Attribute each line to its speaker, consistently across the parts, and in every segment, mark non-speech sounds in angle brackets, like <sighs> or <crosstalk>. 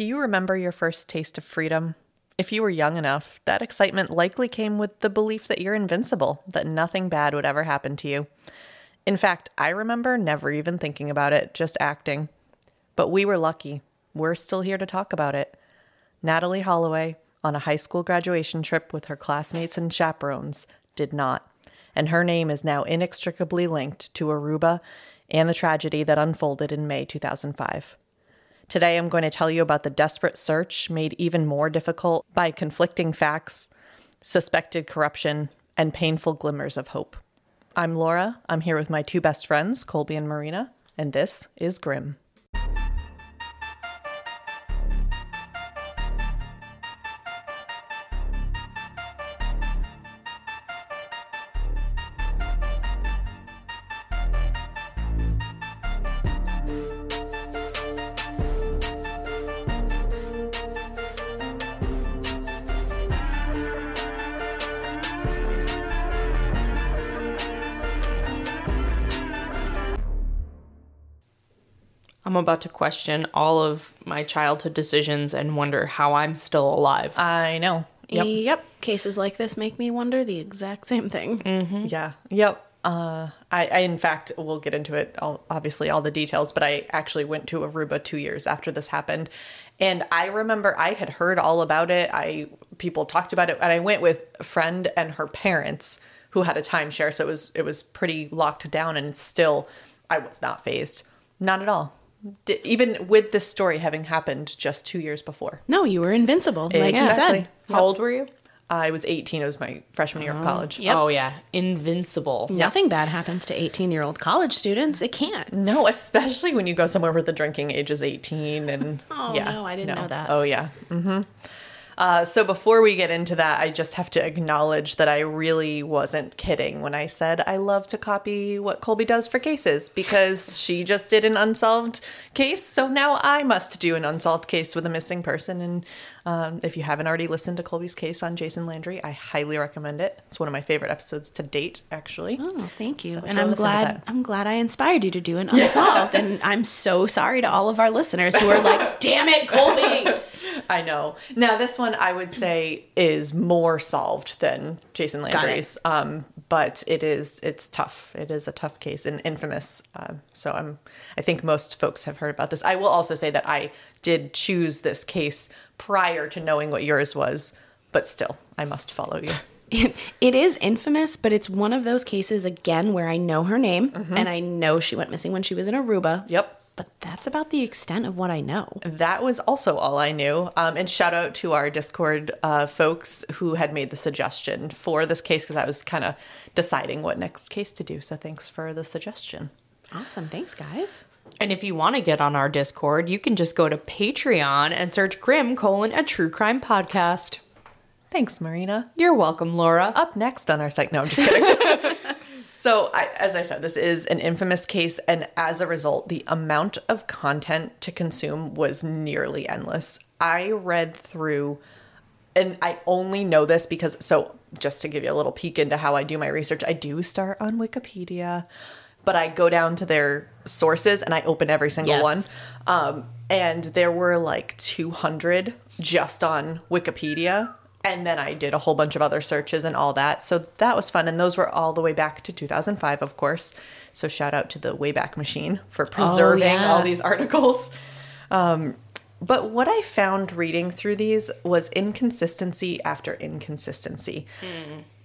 Speaker 1: Do you remember your first taste of freedom? If you were young enough, that excitement likely came with the belief that you're invincible, that nothing bad would ever happen to you. In fact, I remember never even thinking about it, just acting. But we were lucky. We're still here to talk about it. Natalee Holloway, on a high school graduation trip with her classmates and chaperones, did not. And her name is now inextricably linked to Aruba and the tragedy that unfolded in May 2005. Today, I'm going to tell you about the desperate search made even more difficult by conflicting facts, suspected corruption, and painful glimmers of hope. I'm Laura. I'm here with my two best friends, Colby and Marina, and this is Grim.
Speaker 2: About to question all of my childhood decisions and wonder how I'm still alive.
Speaker 1: I know. Yep.
Speaker 3: Yep. Cases like this make me wonder the exact same thing.
Speaker 1: Yeah. Yep. Uh, I, I, in fact, we'll get into it, all, obviously, all the details, but I actually went to Aruba two years after this happened. And I remember I had heard all about it. I people talked about it, and I went with a friend and her parents who had a timeshare, so it was it was pretty locked down. And still, I was not phased, not at all. D- even with this story having happened just two years before,
Speaker 3: No, you were invincible, like you said.
Speaker 2: how old were you?
Speaker 1: I was 18. It was my freshman year of college.
Speaker 3: Yep.
Speaker 2: Oh, yeah. Invincible.
Speaker 3: Nothing bad happens to 18 year old college students. It can't.
Speaker 1: No, especially when you go somewhere where the drinking age is 18 and
Speaker 3: Oh,
Speaker 1: yeah.
Speaker 3: no, I didn't know that.
Speaker 1: Oh yeah. hmm Uh, so before we get into that, I just have to acknowledge that I really wasn't kidding when I said I love to copy what Colby does for cases because she just did an unsolved case, so now I must do an unsolved case with a missing person. And um, if you haven't already listened to Colby's case on Jason Landry, I highly recommend it. It's one of my favorite episodes to date, actually.
Speaker 3: Oh, thank you.
Speaker 1: So
Speaker 3: and I'm glad. I'm glad I inspired you to do an <laughs> unsolved. and I'm so sorry to all of our listeners who are like, "Damn it, Colby." <laughs> <laughs>
Speaker 1: I know. Now this one I would say is more solved than Jason. Landry's. Um, but it is it's tough. It is a tough case and infamous. Um, so I'm I think most folks have heard about this. I will also say that I did choose this case prior to knowing what yours was, but still I must follow you. <laughs>
Speaker 3: It, it is infamous, but it's one of those cases again where I know her name and I know she went missing when she was in Aruba.
Speaker 1: Yep.
Speaker 3: But that's about the extent of what I know.
Speaker 1: That was also all I knew. Um, and shout out to our Discord uh, folks who had made the suggestion for this case because I was kind of deciding what next case to do. So thanks for the suggestion.
Speaker 3: Awesome. Thanks, guys.
Speaker 2: And if you want to get on our Discord, you can just go to Patreon and search Grim colon a true crime podcast.
Speaker 1: Thanks, Marina.
Speaker 2: You're welcome, Laura.
Speaker 1: Up next on our site. No, I'm just kidding. <laughs> so, I, as I said, this is an infamous case. And as a result, the amount of content to consume was nearly endless. I read through, and I only know this because, so just to give you a little peek into how I do my research, I do start on Wikipedia, but I go down to their sources and I open every single
Speaker 3: Yes.
Speaker 1: one. Um, and there were like 200 just on Wikipedia. And then I did a whole bunch of other searches and all that. So that was fun. And those were all the way back to 2005, of course. So shout out to the Wayback Machine for preserving
Speaker 3: yeah.
Speaker 1: all these articles. Um, but what I found reading through these was inconsistency after inconsistency.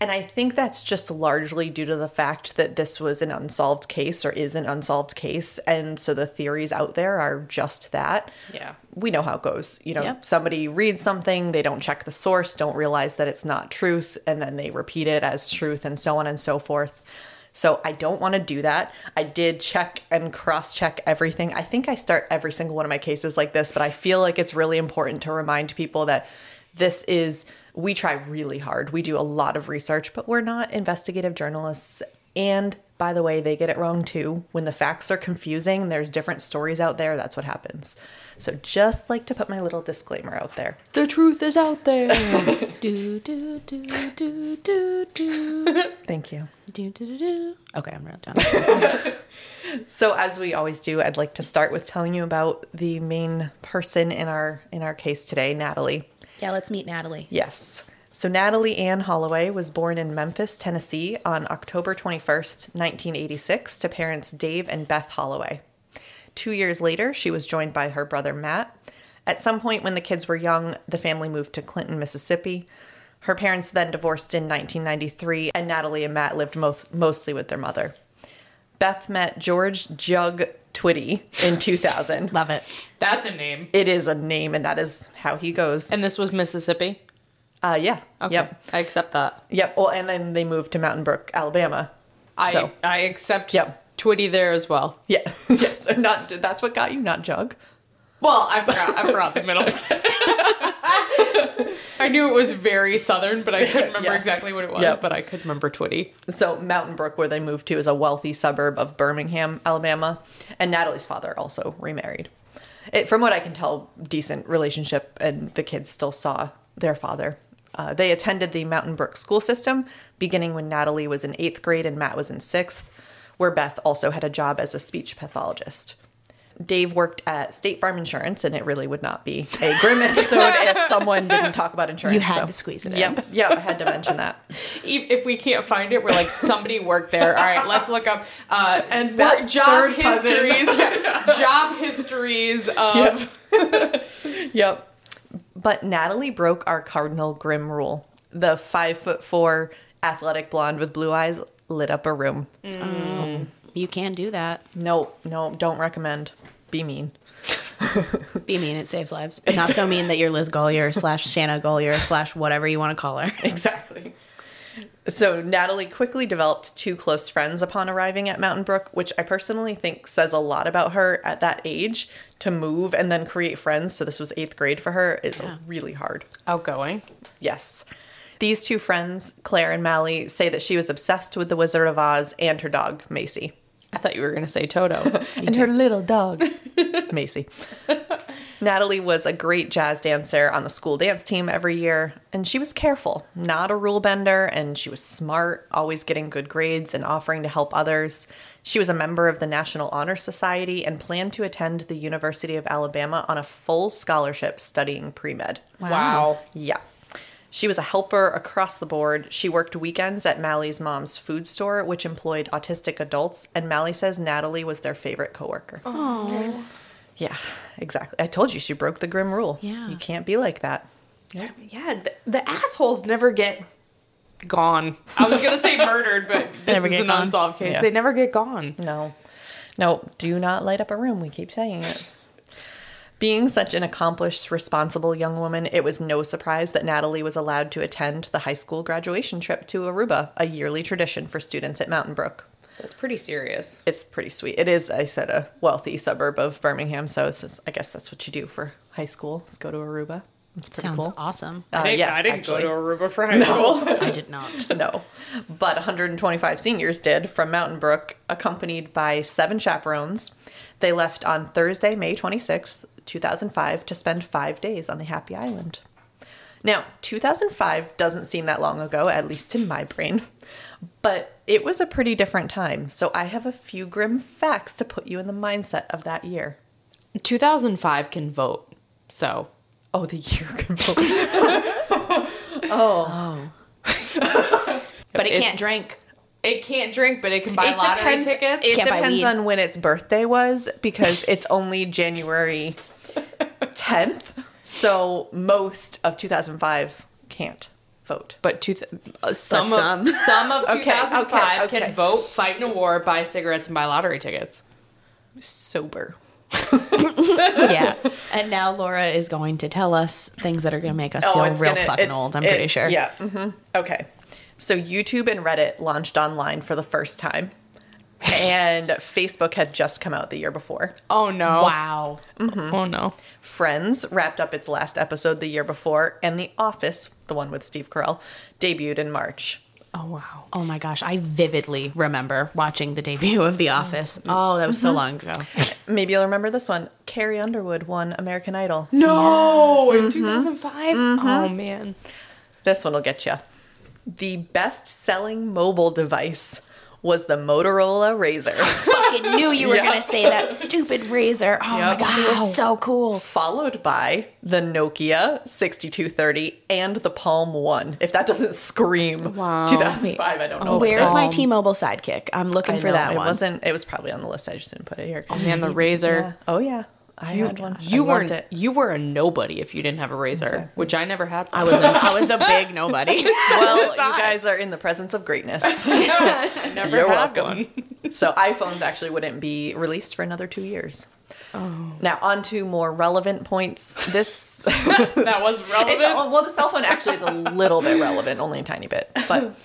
Speaker 1: And I think that's just largely due to the fact that this was an unsolved case or is an unsolved case. And so the theories out there are just that.
Speaker 2: Yeah.
Speaker 1: We know how it goes. You know, somebody reads something, they don't check the source, don't realize that it's not truth, and then they repeat it as truth and so on and so forth. So I don't want to do that. I did check and cross check everything. I think I start every single one of my cases like this, but I feel like it's really important to remind people that this is, we try really hard. We do a lot of research, but we're not investigative journalists. And by the way, they get it wrong too. When the facts are confusing, there's different stories out there. That's what happens. So just like to put my little disclaimer out there.
Speaker 2: The truth is out there. <laughs>
Speaker 3: Do do do do do do
Speaker 1: Thank you.
Speaker 3: do do do do. Okay, I'm real done. <laughs>
Speaker 1: So as we always do, I'd like to start with telling you about the main person in our in our case today, Natalee.
Speaker 3: Yeah, let's meet Natalee.
Speaker 1: Yes. So Natalee Ann Holloway was born in Memphis, Tennessee on October 21st, 1986 to parents Dave and Beth Holloway. 2 years later, she was joined by her brother Matt. At some point when the kids were young, the family moved to Clinton, Mississippi. Her parents then divorced in 1993 and Natalee and Matt lived mo- mostly with their mother. Beth met George Jug Twitty in 2000.
Speaker 3: Love it.
Speaker 2: That's a name.
Speaker 1: it is a name and that is how he goes.
Speaker 2: And this was Mississippi.
Speaker 1: Uh yeah.
Speaker 2: Okay.
Speaker 1: Yep.
Speaker 2: I accept that.
Speaker 1: Yep. Well, and then they moved to Mountain Brook, Alabama.
Speaker 2: I
Speaker 1: So-
Speaker 2: I accept
Speaker 1: Yep.
Speaker 2: Twitty there as well.
Speaker 1: Yeah. <laughs> yes. Not that's what got you, not Jug.
Speaker 2: Well, I forgot. I forgot the middle. <laughs> I knew it was very southern, but I couldn't <laughs> remember
Speaker 1: Yes.
Speaker 2: exactly what it was.
Speaker 1: Yep.
Speaker 2: But I could remember Twitty.
Speaker 1: So Mountain Brook, where they moved to, is a wealthy suburb of Birmingham, Alabama, and Natalee's father also remarried. It, from what I can tell, decent relationship, and the kids still saw their father. Uh, they attended the Mountain Brook school system, beginning when Natalee was in eighth grade and Matt was in sixth, where Beth also had a job as a speech pathologist. Dave worked at State Farm Insurance, and it really would not be a grim episode if someone didn't talk about insurance.
Speaker 3: You had
Speaker 1: so-
Speaker 3: to squeeze it in.
Speaker 1: Yep, yep, I had to mention that. <laughs>
Speaker 2: E- If we can't find it, we're like somebody worked there. All right, let's look up uh,
Speaker 1: And
Speaker 2: work- job histories. <laughs> job histories of. <laughs>
Speaker 1: Yep. But Natalee broke our cardinal grim rule. The five foot four athletic blonde with blue eyes lit up a room.
Speaker 3: You can do that.
Speaker 1: No, no, don't recommend. Be mean.
Speaker 3: Be mean, it saves lives. But not so mean that you're Liz Golyar slash Shanna Golyar slash whatever you want to call her. <laughs>
Speaker 1: Exactly. So Natalee quickly developed two close friends upon arriving at Mountain Brook, which I personally think says a lot about her at that age to move and then create friends. So this was eighth grade for her is really hard.
Speaker 2: Outgoing.
Speaker 1: Yes. These two friends, Claire and Mally, say that she was obsessed with the Wizard of Oz and her dog, Macy.
Speaker 2: I thought you were going to say Toto. <laughs>
Speaker 1: and her little dog, <laughs> Macy. Natalee was a great jazz dancer on the school dance team every year, and she was careful, not a rule bender, and she was smart, always getting good grades and offering to help others. She was a member of the National Honor Society and planned to attend the University of Alabama on a full scholarship studying pre med.
Speaker 2: wow.
Speaker 1: Yeah. She was a helper across the board. She worked weekends at Mally's mom's food store, which employed autistic adults, and Mally says Natalee was their favorite coworker. Oh. Yeah, exactly. I told you she broke the grim rule.
Speaker 3: Yeah.
Speaker 1: You can't be like that.
Speaker 2: Yeah, the, the assholes never get gone. I was going to say murdered, but <laughs> this
Speaker 3: never
Speaker 2: is
Speaker 3: get
Speaker 2: an
Speaker 3: gone.
Speaker 2: unsolved case.
Speaker 1: Yeah.
Speaker 2: They never get gone.
Speaker 1: No. No, do not light up a room. We keep saying it. Being such an accomplished, responsible young woman, it was no surprise that Natalee was allowed to attend the high school graduation trip to Aruba, a yearly tradition for students at Mountain Brook.
Speaker 2: That's pretty serious.
Speaker 1: it's pretty sweet. It is, I said, a wealthy suburb of Birmingham, so it's just, I guess that's what you do for high school. Is go to Aruba. It's pretty
Speaker 3: Sounds
Speaker 1: cool.
Speaker 3: awesome.
Speaker 1: Uh,
Speaker 2: I didn't,
Speaker 1: yeah,
Speaker 2: I didn't
Speaker 1: actually.
Speaker 2: go to Aruba for <laughs> high school.
Speaker 3: I did not. <laughs>
Speaker 1: No, but 125 seniors did from Mountain Brook, accompanied by seven chaperones. They left on Thursday, May 26, 2005, to spend five days on the Happy Island. Now, 2005 doesn't seem that long ago, at least in my brain, <laughs> but it was a pretty different time. So I have a few grim facts to put you in the mindset of that year.
Speaker 2: 2005 can vote. So
Speaker 1: Oh, the year can vote. <laughs> Oh, <laughs> oh.
Speaker 3: But it
Speaker 2: It's-
Speaker 3: can't drink.
Speaker 2: It can't drink, but it can buy lottery tickets.
Speaker 1: It
Speaker 3: Can't buy
Speaker 1: depends
Speaker 3: weed.
Speaker 1: on when its birthday was because it's only January <laughs> 10th. So most of 2005 can't vote.
Speaker 2: but two th- uh, some,
Speaker 3: But
Speaker 2: of
Speaker 3: some. <laughs>
Speaker 2: some of
Speaker 1: Okay,
Speaker 2: 2005
Speaker 1: okay, okay.
Speaker 2: can vote, fight in a war, buy cigarettes, and buy lottery tickets.
Speaker 1: Sober. <laughs>
Speaker 3: yeah. And now Laura is going to tell us things that are going to make us feel real
Speaker 1: gonna-
Speaker 3: fucking
Speaker 1: Oh, it's-
Speaker 3: old. I'm
Speaker 1: it-
Speaker 3: pretty sure.
Speaker 1: Yeah. hmm Okay. So YouTube and Reddit launched online for the first time. And <laughs> Facebook had just come out the year before.
Speaker 2: Oh no!
Speaker 3: Wow. Mm-hmm.
Speaker 2: Oh no!
Speaker 1: Friends wrapped up its last episode the year before, and The Office, the one with Steve Carell, debuted in March.
Speaker 2: Oh wow.
Speaker 3: Oh my gosh, I vividly remember watching the debut of The Office. Mm-hmm. Oh, that was so mm-hmm. long ago.
Speaker 1: Maybe you'll remember this one. Carrie Underwood won American Idol.
Speaker 2: No, in 2005. Oh man.
Speaker 1: This one will get you. The best selling mobile device was the Motorola RAZR,
Speaker 3: Fucking knew you were <laughs>
Speaker 1: Yeah.
Speaker 3: gonna say that stupid razor. Oh my god, they were so cool.
Speaker 1: followed by the Nokia 6230 and the Palm 1. If that doesn't scream
Speaker 2: Wow.
Speaker 1: 2005, I don't know.
Speaker 3: Where's my T-Mobile sidekick? I'm looking
Speaker 1: I
Speaker 3: for
Speaker 1: know,
Speaker 3: that
Speaker 1: it
Speaker 3: one.
Speaker 1: wasn't it was probably on the list. I just didn't put it here.
Speaker 2: Oh man, the razor. <laughs>
Speaker 1: Yeah. Oh yeah. I had one.
Speaker 2: You
Speaker 1: I
Speaker 2: weren't.
Speaker 1: it.
Speaker 2: You were a nobody if you didn't have a razor, which I never had.
Speaker 3: I was a, I was a big <laughs> nobody. <laughs>
Speaker 1: Well, you guys are in the presence of greatness. <laughs>
Speaker 2: never
Speaker 1: You're
Speaker 2: had
Speaker 1: welcome. so iPhones actually wouldn't be released for another two years.
Speaker 2: Oh.
Speaker 1: Now on to more relevant points. This
Speaker 2: That was
Speaker 1: It's,
Speaker 2: relevant.
Speaker 1: well, the cell phone actually is a little bit relevant, only a tiny bit. But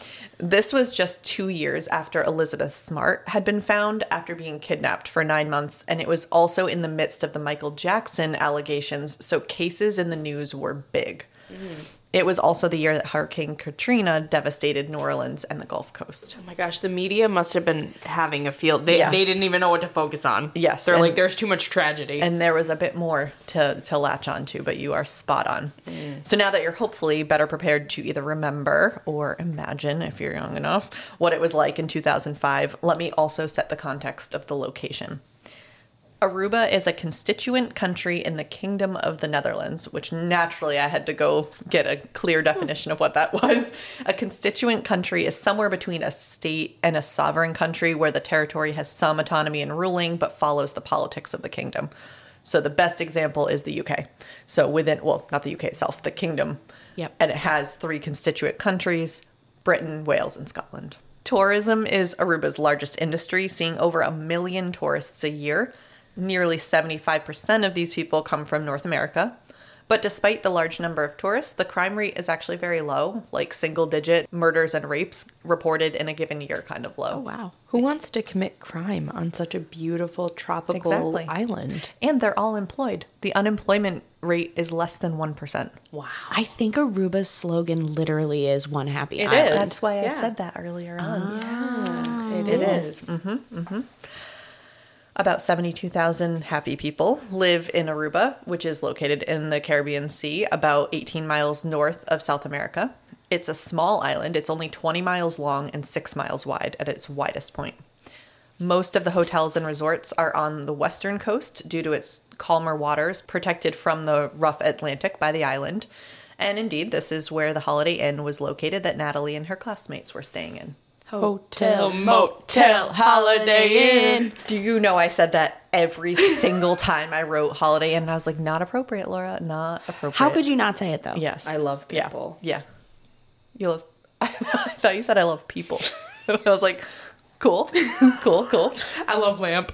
Speaker 1: this was just two years after Elizabeth Smart had been found after being kidnapped for nine months. And it was also in the midst of the Michael Jackson allegations. So cases in the news were big. Mm. It was also the year that Hurricane Katrina devastated New Orleans and the Gulf Coast.
Speaker 2: Oh my gosh, the media must have been having a field. They,
Speaker 1: Yes.
Speaker 2: they didn't even know what to focus on.
Speaker 1: Yes,
Speaker 2: They're
Speaker 1: and-
Speaker 2: like, there's too much tragedy.
Speaker 1: And there was a bit more to, to latch onto, but you are spot on. Mm. So now that you're hopefully better prepared to either remember or imagine, if you're young enough, what it was like in 2005, let me also set the context of the location. Aruba is a constituent country in the Kingdom of the Netherlands, which naturally I had to go get a clear definition of what that <laughs> was. A constituent country is somewhere between a state and a sovereign country where the territory has some autonomy in ruling but follows the politics of the kingdom. So the best example is the UK. So within, well, not the UK itself, the kingdom.
Speaker 3: Yep.
Speaker 1: And it has three constituent countries Britain, Wales, and Scotland. Tourism is Aruba's largest industry, seeing over a million tourists a year. Nearly 75% of these people come from North America. But despite the large number of tourists, the crime rate is actually very low, like single digit murders and rapes reported in a given year, kind of low.
Speaker 3: Oh wow.
Speaker 2: Who wants to commit crime on such a beautiful tropical
Speaker 1: Exactly.
Speaker 2: island?
Speaker 1: And they're all employed. The unemployment rate is less than 1%.
Speaker 2: Wow.
Speaker 3: I think Aruba's slogan literally is one happy
Speaker 2: It
Speaker 3: island.
Speaker 2: is.
Speaker 1: That's why I said that earlier on. Ah.
Speaker 2: It
Speaker 1: It
Speaker 2: is.
Speaker 1: is. Mm-hmm, mm-hmm. About 72,000 happy people live in Aruba, which is located in the Caribbean Sea, about 18 miles north of South America. It's a small island. It's only 20 miles long and 6 miles wide at its widest point. Most of the hotels and resorts are on the western coast due to its calmer waters, protected from the rough Atlantic by the island. And indeed, this is where the Holiday Inn was located that Natalee and her classmates were staying in.
Speaker 2: Hotel, motel, holiday inn.
Speaker 1: Do you know I said that every single time I wrote Holiday Inn? And I was like, not appropriate, Laura. Not appropriate.
Speaker 3: How could you not say it though?
Speaker 1: Yes.
Speaker 2: I love
Speaker 1: Yeah.
Speaker 2: people.
Speaker 1: Yeah. You love. <laughs> I thought you said I love people. <laughs> I was like, cool, <laughs> cool, cool.
Speaker 2: I love lamp.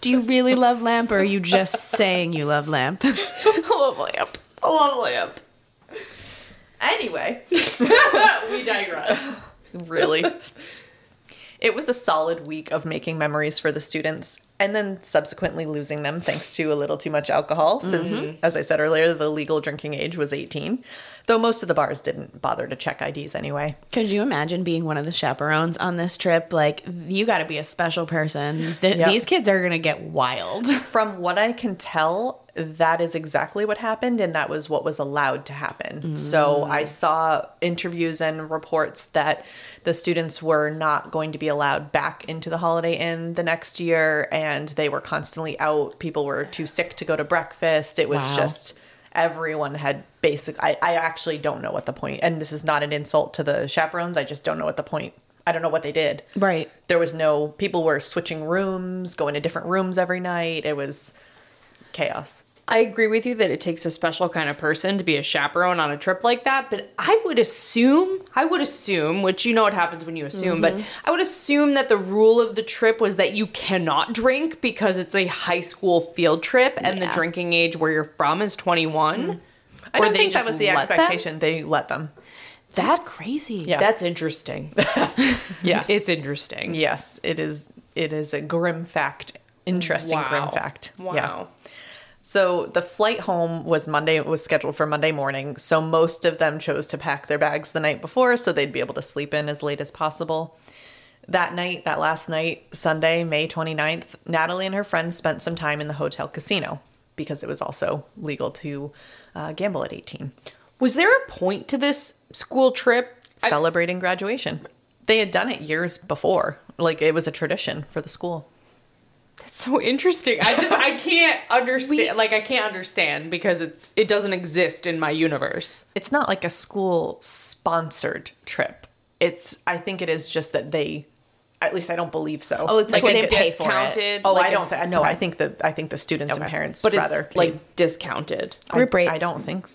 Speaker 3: Do you really love lamp or are you just saying you love lamp?
Speaker 2: I love lamp. I love lamp.
Speaker 1: Anyway, <laughs>
Speaker 2: we digress.
Speaker 1: really. <laughs> It was a solid week of making memories for the students and then subsequently losing them thanks to a little too much alcohol, since, mm-hmm. as I said earlier, the legal drinking age was 18. Though most of the bars didn't bother to check IDs anyway.
Speaker 3: Could you imagine being one of the chaperones on this trip? Like, you got to be a special person. Th-
Speaker 1: Yep.
Speaker 3: These kids are going to get wild. <laughs>
Speaker 1: From what I can tell, that is exactly what happened, and that was what was allowed to happen. So mm. I saw interviews and reports that the students were not going to be allowed back into the Holiday Inn the next year, and they were constantly out. People were too sick to go to breakfast. It was
Speaker 3: Wow.
Speaker 1: just everyone had basic. I, I actually don't know what the point, and this is not an insult to the chaperones. I just don't know what the point. I don't know what they did.
Speaker 3: Right.
Speaker 1: There was no people were switching rooms, going to different rooms every night. It was chaos.
Speaker 2: I agree with you that it takes a special kind of person to be a chaperone on a trip like that, but I would assume, I would assume, which you know what happens when you assume, but mm-hmm. I would assume that the rule of the trip was that you cannot drink because it's a high school field trip and the drinking age where you're from is 21.
Speaker 1: Mm-hmm.
Speaker 2: I
Speaker 1: don't think that was the
Speaker 2: let them?
Speaker 1: expectation. They let them.
Speaker 3: That's,
Speaker 2: That's
Speaker 3: crazy.
Speaker 1: Yeah.
Speaker 2: That's interesting. <laughs>
Speaker 1: Yes.
Speaker 2: it's interesting.
Speaker 1: yes, it is it is a grim fact. Interesting grim fact.
Speaker 2: Wow.
Speaker 1: Yeah. So the flight home was Monday, it was scheduled for Monday morning. So most of them chose to pack their bags the night before so they'd be able to sleep in as late as possible. That night, that last night, Sunday, May 29th, Natalee and her friends spent some time in the hotel casino because it was also legal to uh, gamble at 18,
Speaker 2: Was there a point to this school trip? I-
Speaker 1: celebrating graduation. They had done it years before. Like it was a tradition for the school.
Speaker 2: It's so interesting. I just I <laughs> can't understand. like I can't understand because it's it doesn't exist in my universe.
Speaker 1: It's not like a school sponsored trip. It's I think it is just that they at least I don't believe so.
Speaker 3: Oh, it's
Speaker 1: Like,
Speaker 3: like
Speaker 1: they
Speaker 3: they
Speaker 1: pay
Speaker 3: pay
Speaker 1: for it.
Speaker 2: discounted,
Speaker 1: Oh,
Speaker 2: like
Speaker 1: I
Speaker 2: a-
Speaker 1: don't think no, I think the I think the students and parents
Speaker 2: But
Speaker 1: rather
Speaker 2: it's
Speaker 1: paid.
Speaker 2: like discounted.
Speaker 3: Group
Speaker 1: I,
Speaker 3: rates.
Speaker 1: I don't think.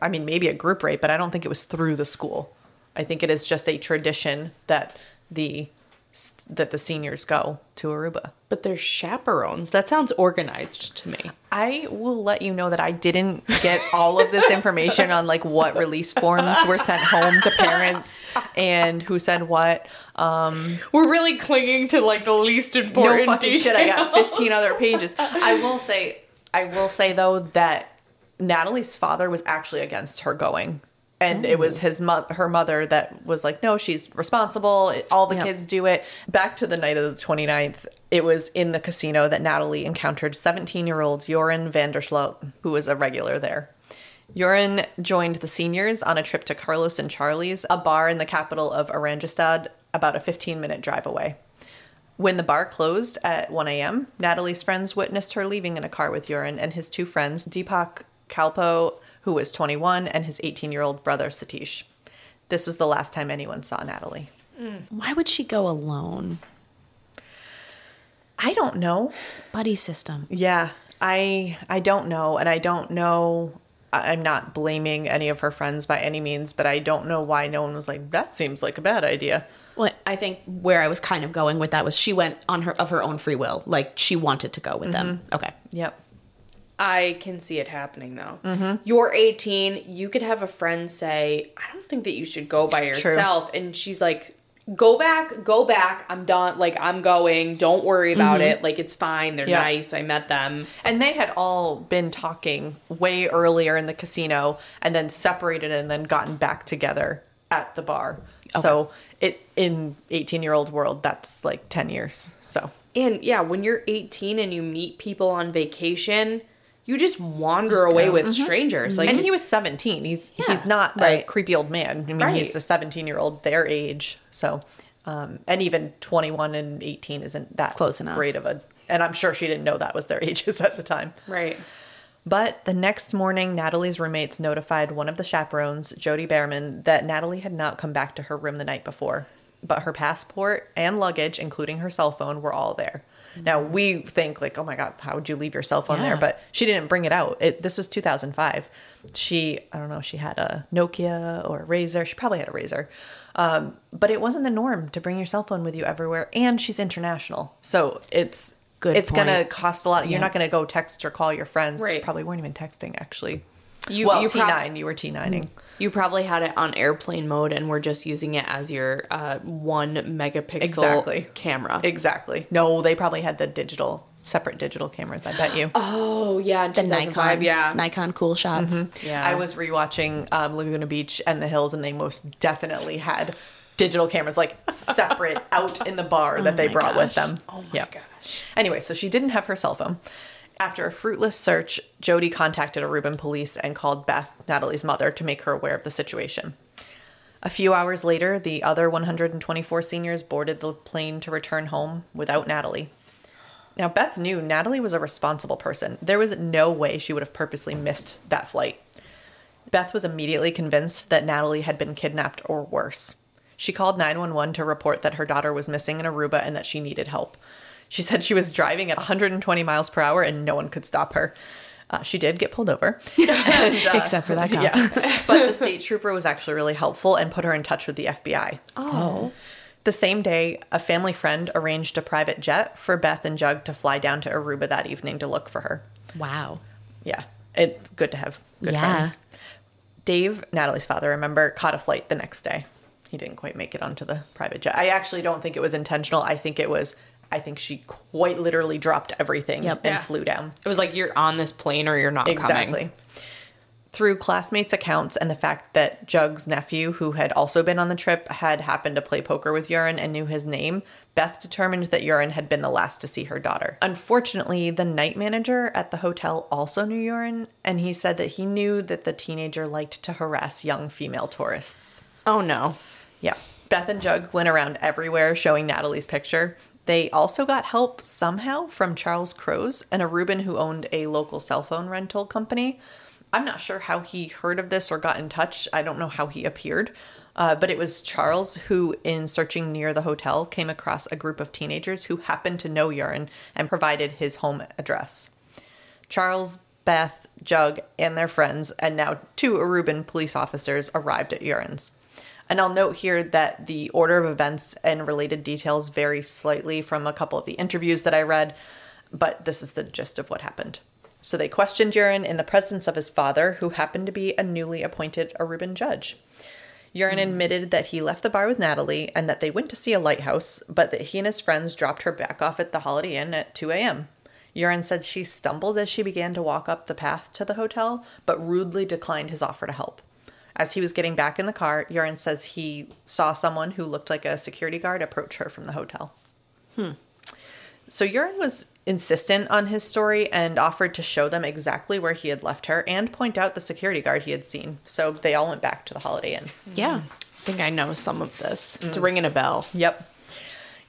Speaker 1: I mean, maybe a group rate, but I don't think it was through the school. I think it is just a tradition that the s- that the seniors go to Aruba.
Speaker 2: But they're chaperones. That sounds organized to me.
Speaker 1: I will let you know that I didn't get all of this information on like what release forms were sent home to parents and who said what.
Speaker 2: Um, we're really clinging to like the least important No
Speaker 1: fucking shit. I got 15 other <laughs> pages. I will say, I will say though that Natalee's father was actually against her going. And it was oh. his mo- her mother that was like, no, she's responsible. All the
Speaker 3: Yep.
Speaker 1: kids do it. Back to the night of the 29th, it was in the casino that Natalee encountered 17 year old Joran van der Sloot, who was a regular there. Joran joined the seniors on a trip to Carlos and Charlie's, a bar in the capital of Oranjestad, about a 15 minute drive away. When the bar closed at 1 a.m., Natalee's friends witnessed her leaving in a car with Joran and his two friends, Deepak Kalpoe, who was 21, and his 18 year old brother, Satish. This was the last time anyone saw Natalee. Mm.
Speaker 3: Why would she go alone?
Speaker 1: I don't know.
Speaker 3: Buddy system.
Speaker 1: Yeah, I I don't know, and I don't know. I- I'm not blaming any of her friends by any means, but I don't know why no one was like, "That seems like a bad idea."
Speaker 3: Well, I think where I was kind of going with that was she went on her of her own free will. Like she wanted to go with them. Mm-hmm. Okay.
Speaker 1: Yep.
Speaker 2: I can see it happening though. Mm-hmm. You're 18. You could have a friend say, "I don't think that you should go by yourself," and she's like, "Go back, go back. I'm done. Like I'm going. Don't worry about mm-hmm. it. Like it's fine. They're
Speaker 1: Yeah.
Speaker 2: nice. I met them."
Speaker 1: And they had all been talking way earlier in the casino and then separated and then gotten back together at the bar. So it in 18 year old world, that's like 10 years. So
Speaker 2: And yeah, when you're 18 and you meet people on vacation, you just wander away with strangers. Like
Speaker 1: and he was 17. He's he's not a creepy old man. I mean,
Speaker 2: Right.
Speaker 1: he's a 17 year old their age. So um, and even 21 and 18 isn't that
Speaker 3: Close enough.
Speaker 1: great of a. And I'm sure she didn't know that was their <laughs> ages at the time.
Speaker 2: right.
Speaker 1: But the next morning, Natalee's roommates notified one of the chaperones, Jodi Bearman, that Natalee had not come back to her room the night before. But her passport and luggage, including her cell phone, were all there. Now we think like, oh my god, how would you leave your cell phone there? But she didn't bring it out. It, this was 2005. She, I don't know, she had a Nokia or a Razor. She probably had a Razor, um, but it wasn't the norm to bring your cell phone with you everywhere. And she's international, so it's
Speaker 3: Good
Speaker 1: It's gonna cost a lot. You're
Speaker 3: Yeah.
Speaker 1: not gonna go text or call your friends.
Speaker 2: Right.
Speaker 1: Probably weren't even texting actually.
Speaker 2: You-
Speaker 1: well,
Speaker 2: you
Speaker 1: T
Speaker 2: prob-
Speaker 1: nine. you were T nining.
Speaker 2: You probably had it on airplane mode and we're just using it as your uh, one megapixel
Speaker 1: Exactly.
Speaker 2: camera.
Speaker 1: Exactly. No, they probably had the digital, separate digital cameras. I bet you.
Speaker 2: oh, yeah.
Speaker 3: The Nikon.
Speaker 2: yeah.
Speaker 3: Nikon cool shots.
Speaker 2: yeah.
Speaker 1: I was rewatching um, Laguna Beach and the Hills, and they most definitely had digital cameras like separate <laughs> out in the bar that they
Speaker 3: my
Speaker 1: brought with them.
Speaker 2: Oh my
Speaker 1: Yeah.
Speaker 2: gosh.
Speaker 1: Anyway, so she didn't have her cell phone. After a fruitless search, Jodi contacted Aruban police and called Beth, Natalee's mother, to make her aware of the situation. A few hours later, the other 124 seniors boarded the plane to return home without Natalee. Now, Beth knew Natalee was a responsible person. There was no way she would have purposely missed that flight. Beth was immediately convinced that Natalee had been kidnapped or worse. She called 911 to report that her daughter was missing in Aruba and that she needed help. She said she was driving at 120 miles per hour and no one could stop her. Uh, she did get pulled over. <laughs> And, uh, <laughs>
Speaker 3: Except for that cop.
Speaker 1: Yeah. <laughs> But the state trooper was actually really helpful and put her in touch with the FBI.
Speaker 2: Oh.
Speaker 1: The same day, a family friend arranged a private jet for Beth and Jug to fly down to Aruba that evening to look for her.
Speaker 3: Wow.
Speaker 1: Yeah, it's good to have good
Speaker 3: Yeah.
Speaker 1: friends. Dave, Natalee's father, remember, caught a flight the next day. He didn't quite make it onto the private jet. I actually don't think it was intentional. I think it was I think she quite literally dropped everything
Speaker 3: Yep.
Speaker 1: and
Speaker 2: Yeah.
Speaker 1: flew down.
Speaker 2: It was like you're on this plane or you're not coming.
Speaker 1: Exactly.
Speaker 2: coming.
Speaker 1: Through classmates' accounts and the fact that Jug's nephew, who had also been on the trip, had happened to play poker with Joran and knew his name, Beth determined that Joran had been the last to see her daughter. Unfortunately, the night manager at the hotel also knew Joran, and he said that he knew that the teenager liked to harass young female tourists.
Speaker 2: Oh no.
Speaker 1: Yeah. Beth and Jug went around everywhere showing Natalee's picture. They also got help somehow from Charles Croes, an Aruban who owned a local cell phone rental company. I'm not sure how he heard of this or got in touch. I don't know how he appeared. Uh, but it was Charles who, in searching near the hotel, came across a group of teenagers who happened to know Joran and provided his home address. Charles, Beth, Jug, and their friends, and now two Aruban police officers arrived at Joran's. And I'll note here that the order of events and related details vary slightly from a couple of the interviews that I read, but this is the gist of what happened. So they questioned Joran in the presence of his father, who happened to be a newly appointed Aruban judge. Joran hmm. admitted that he left the bar with Natalee and that they went to see a lighthouse, but that he and his friends dropped her back off at the Holiday Inn at 2 a.m. Joran said she stumbled as she began to walk up the path to the hotel, but rudely declined his offer to help. As he was getting back in the car, Joran says he saw someone who looked like a security guard approach her from the hotel. Hmm. So Joran was insistent on his story and offered to show them exactly where he had left her and point out the security guard he had seen. So they all went back to the Holiday Inn.
Speaker 3: Yeah.
Speaker 2: I think I know some of this. It's ringing a bell.
Speaker 1: Yep.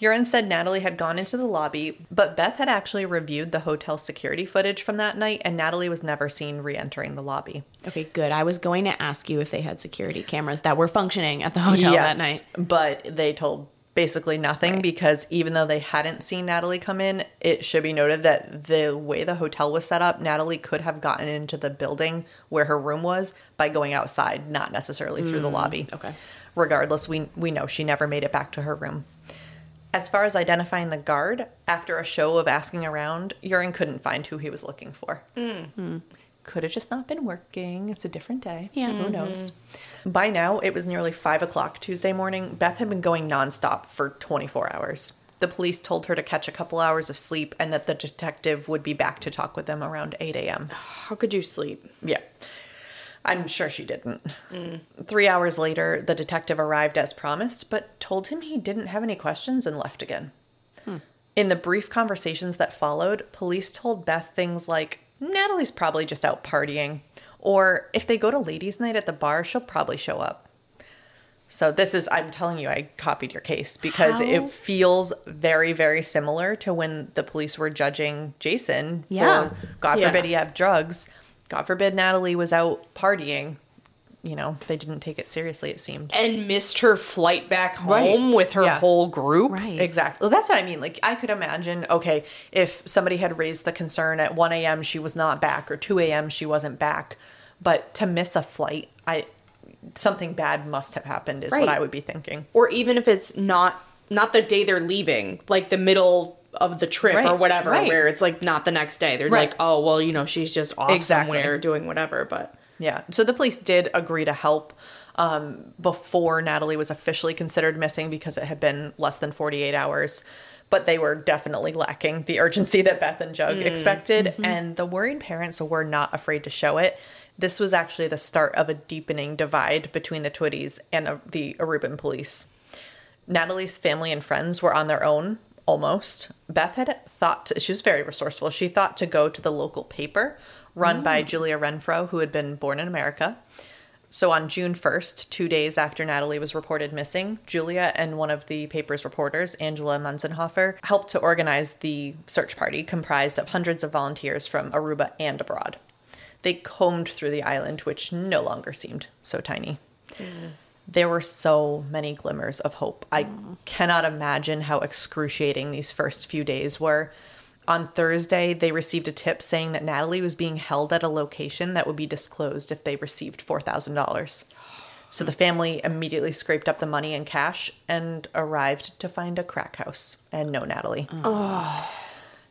Speaker 1: Joran said Natalee had gone into the lobby, but Beth had actually reviewed the hotel security footage from that night, and Natalee was never seen re entering the lobby.
Speaker 3: Okay, good. I was going to ask you if they had security cameras that were functioning at the hotel that night.
Speaker 1: But they told basically nothing because even though they hadn't seen Natalee come in, it should be noted that the way the hotel was set up, Natalee could have gotten into the building where her room was by going outside, not necessarily through the mm, lobby.
Speaker 3: okay.
Speaker 1: Regardless, we we know she never made it back to her room. As far as identifying the guard, after a show of asking around, Joran couldn't find who he was looking for. Mm. Could have just not been working. It's a different day.
Speaker 3: Yeah.
Speaker 1: Who mm-hmm. knows? By now, it was nearly five o'clock Tuesday morning. Beth had been going nonstop for 24 hours. The police told her to catch a couple hours of sleep and that the detective would be back to talk with them around 8 a.m.
Speaker 2: How could you sleep?
Speaker 1: Yeah. I'm sure she didn't. Three hours later, the detective arrived as promised, but told him he didn't have any questions and left again. Hmm. In the brief conversations that followed, police told Beth things like, Natalie's probably just out partying, or if they go to ladies' night at the bar, she'll probably show up. So, this is, I'm telling you, I copied your case because
Speaker 3: How-
Speaker 1: it feels very, very similar to when the police were judging Jason
Speaker 3: Yeah.
Speaker 1: for, God
Speaker 2: Yeah.
Speaker 1: forbid, he have drugs. God forbid Natalee was out partying. You know, they didn't take it seriously, it seemed.
Speaker 2: And missed her flight back home
Speaker 1: Right.
Speaker 2: with her
Speaker 1: Yeah.
Speaker 2: whole group.
Speaker 3: Right.
Speaker 1: Exactly. Well, that's what I mean. Like, I could imagine, okay, if somebody had raised the concern at 1 a.m. she was not back or 2 a.m. she wasn't back, but to miss a flight, I something bad must have happened is what I would be thinking.
Speaker 2: Or even if it's not not the day they're leaving, like the middle of the trip or whatever,
Speaker 1: right.
Speaker 2: where it's like not the next day. They're
Speaker 1: Right.
Speaker 2: like, oh well, you know, she's just off
Speaker 1: Exactly.
Speaker 2: somewhere doing whatever. But
Speaker 1: Yeah. So the police did agree to help um, before Natalee was officially considered missing because it had been less than 48 hours. But they were definitely lacking the urgency that Beth and Jug expected. And the worried parents were not afraid to show it. This was actually the start of a deepening divide between the Twitties and uh, the Aruban police. Natalee's family and friends were on their own almost. Beth had thought to, she was very resourceful. She thought to go to the local paper run by mm. Julia Renfro, who had been born in America. So on June 1st, two days after Natalee was reported missing, Julia and one of the paper's reporters, Angela Munzenhofer, helped to organize the search party comprised of hundreds of volunteers from Aruba and abroad. They combed through the island, which no longer seemed so tiny mm. There were so many glimmers of hope. I mm. cannot imagine how excruciating these first few days were. On Thursday, they received a tip saying that Natalee was being held at a location that would be disclosed if they received $4,000. So the family immediately scraped up the money in cash and arrived to find a crack house and no Natalee. Mm.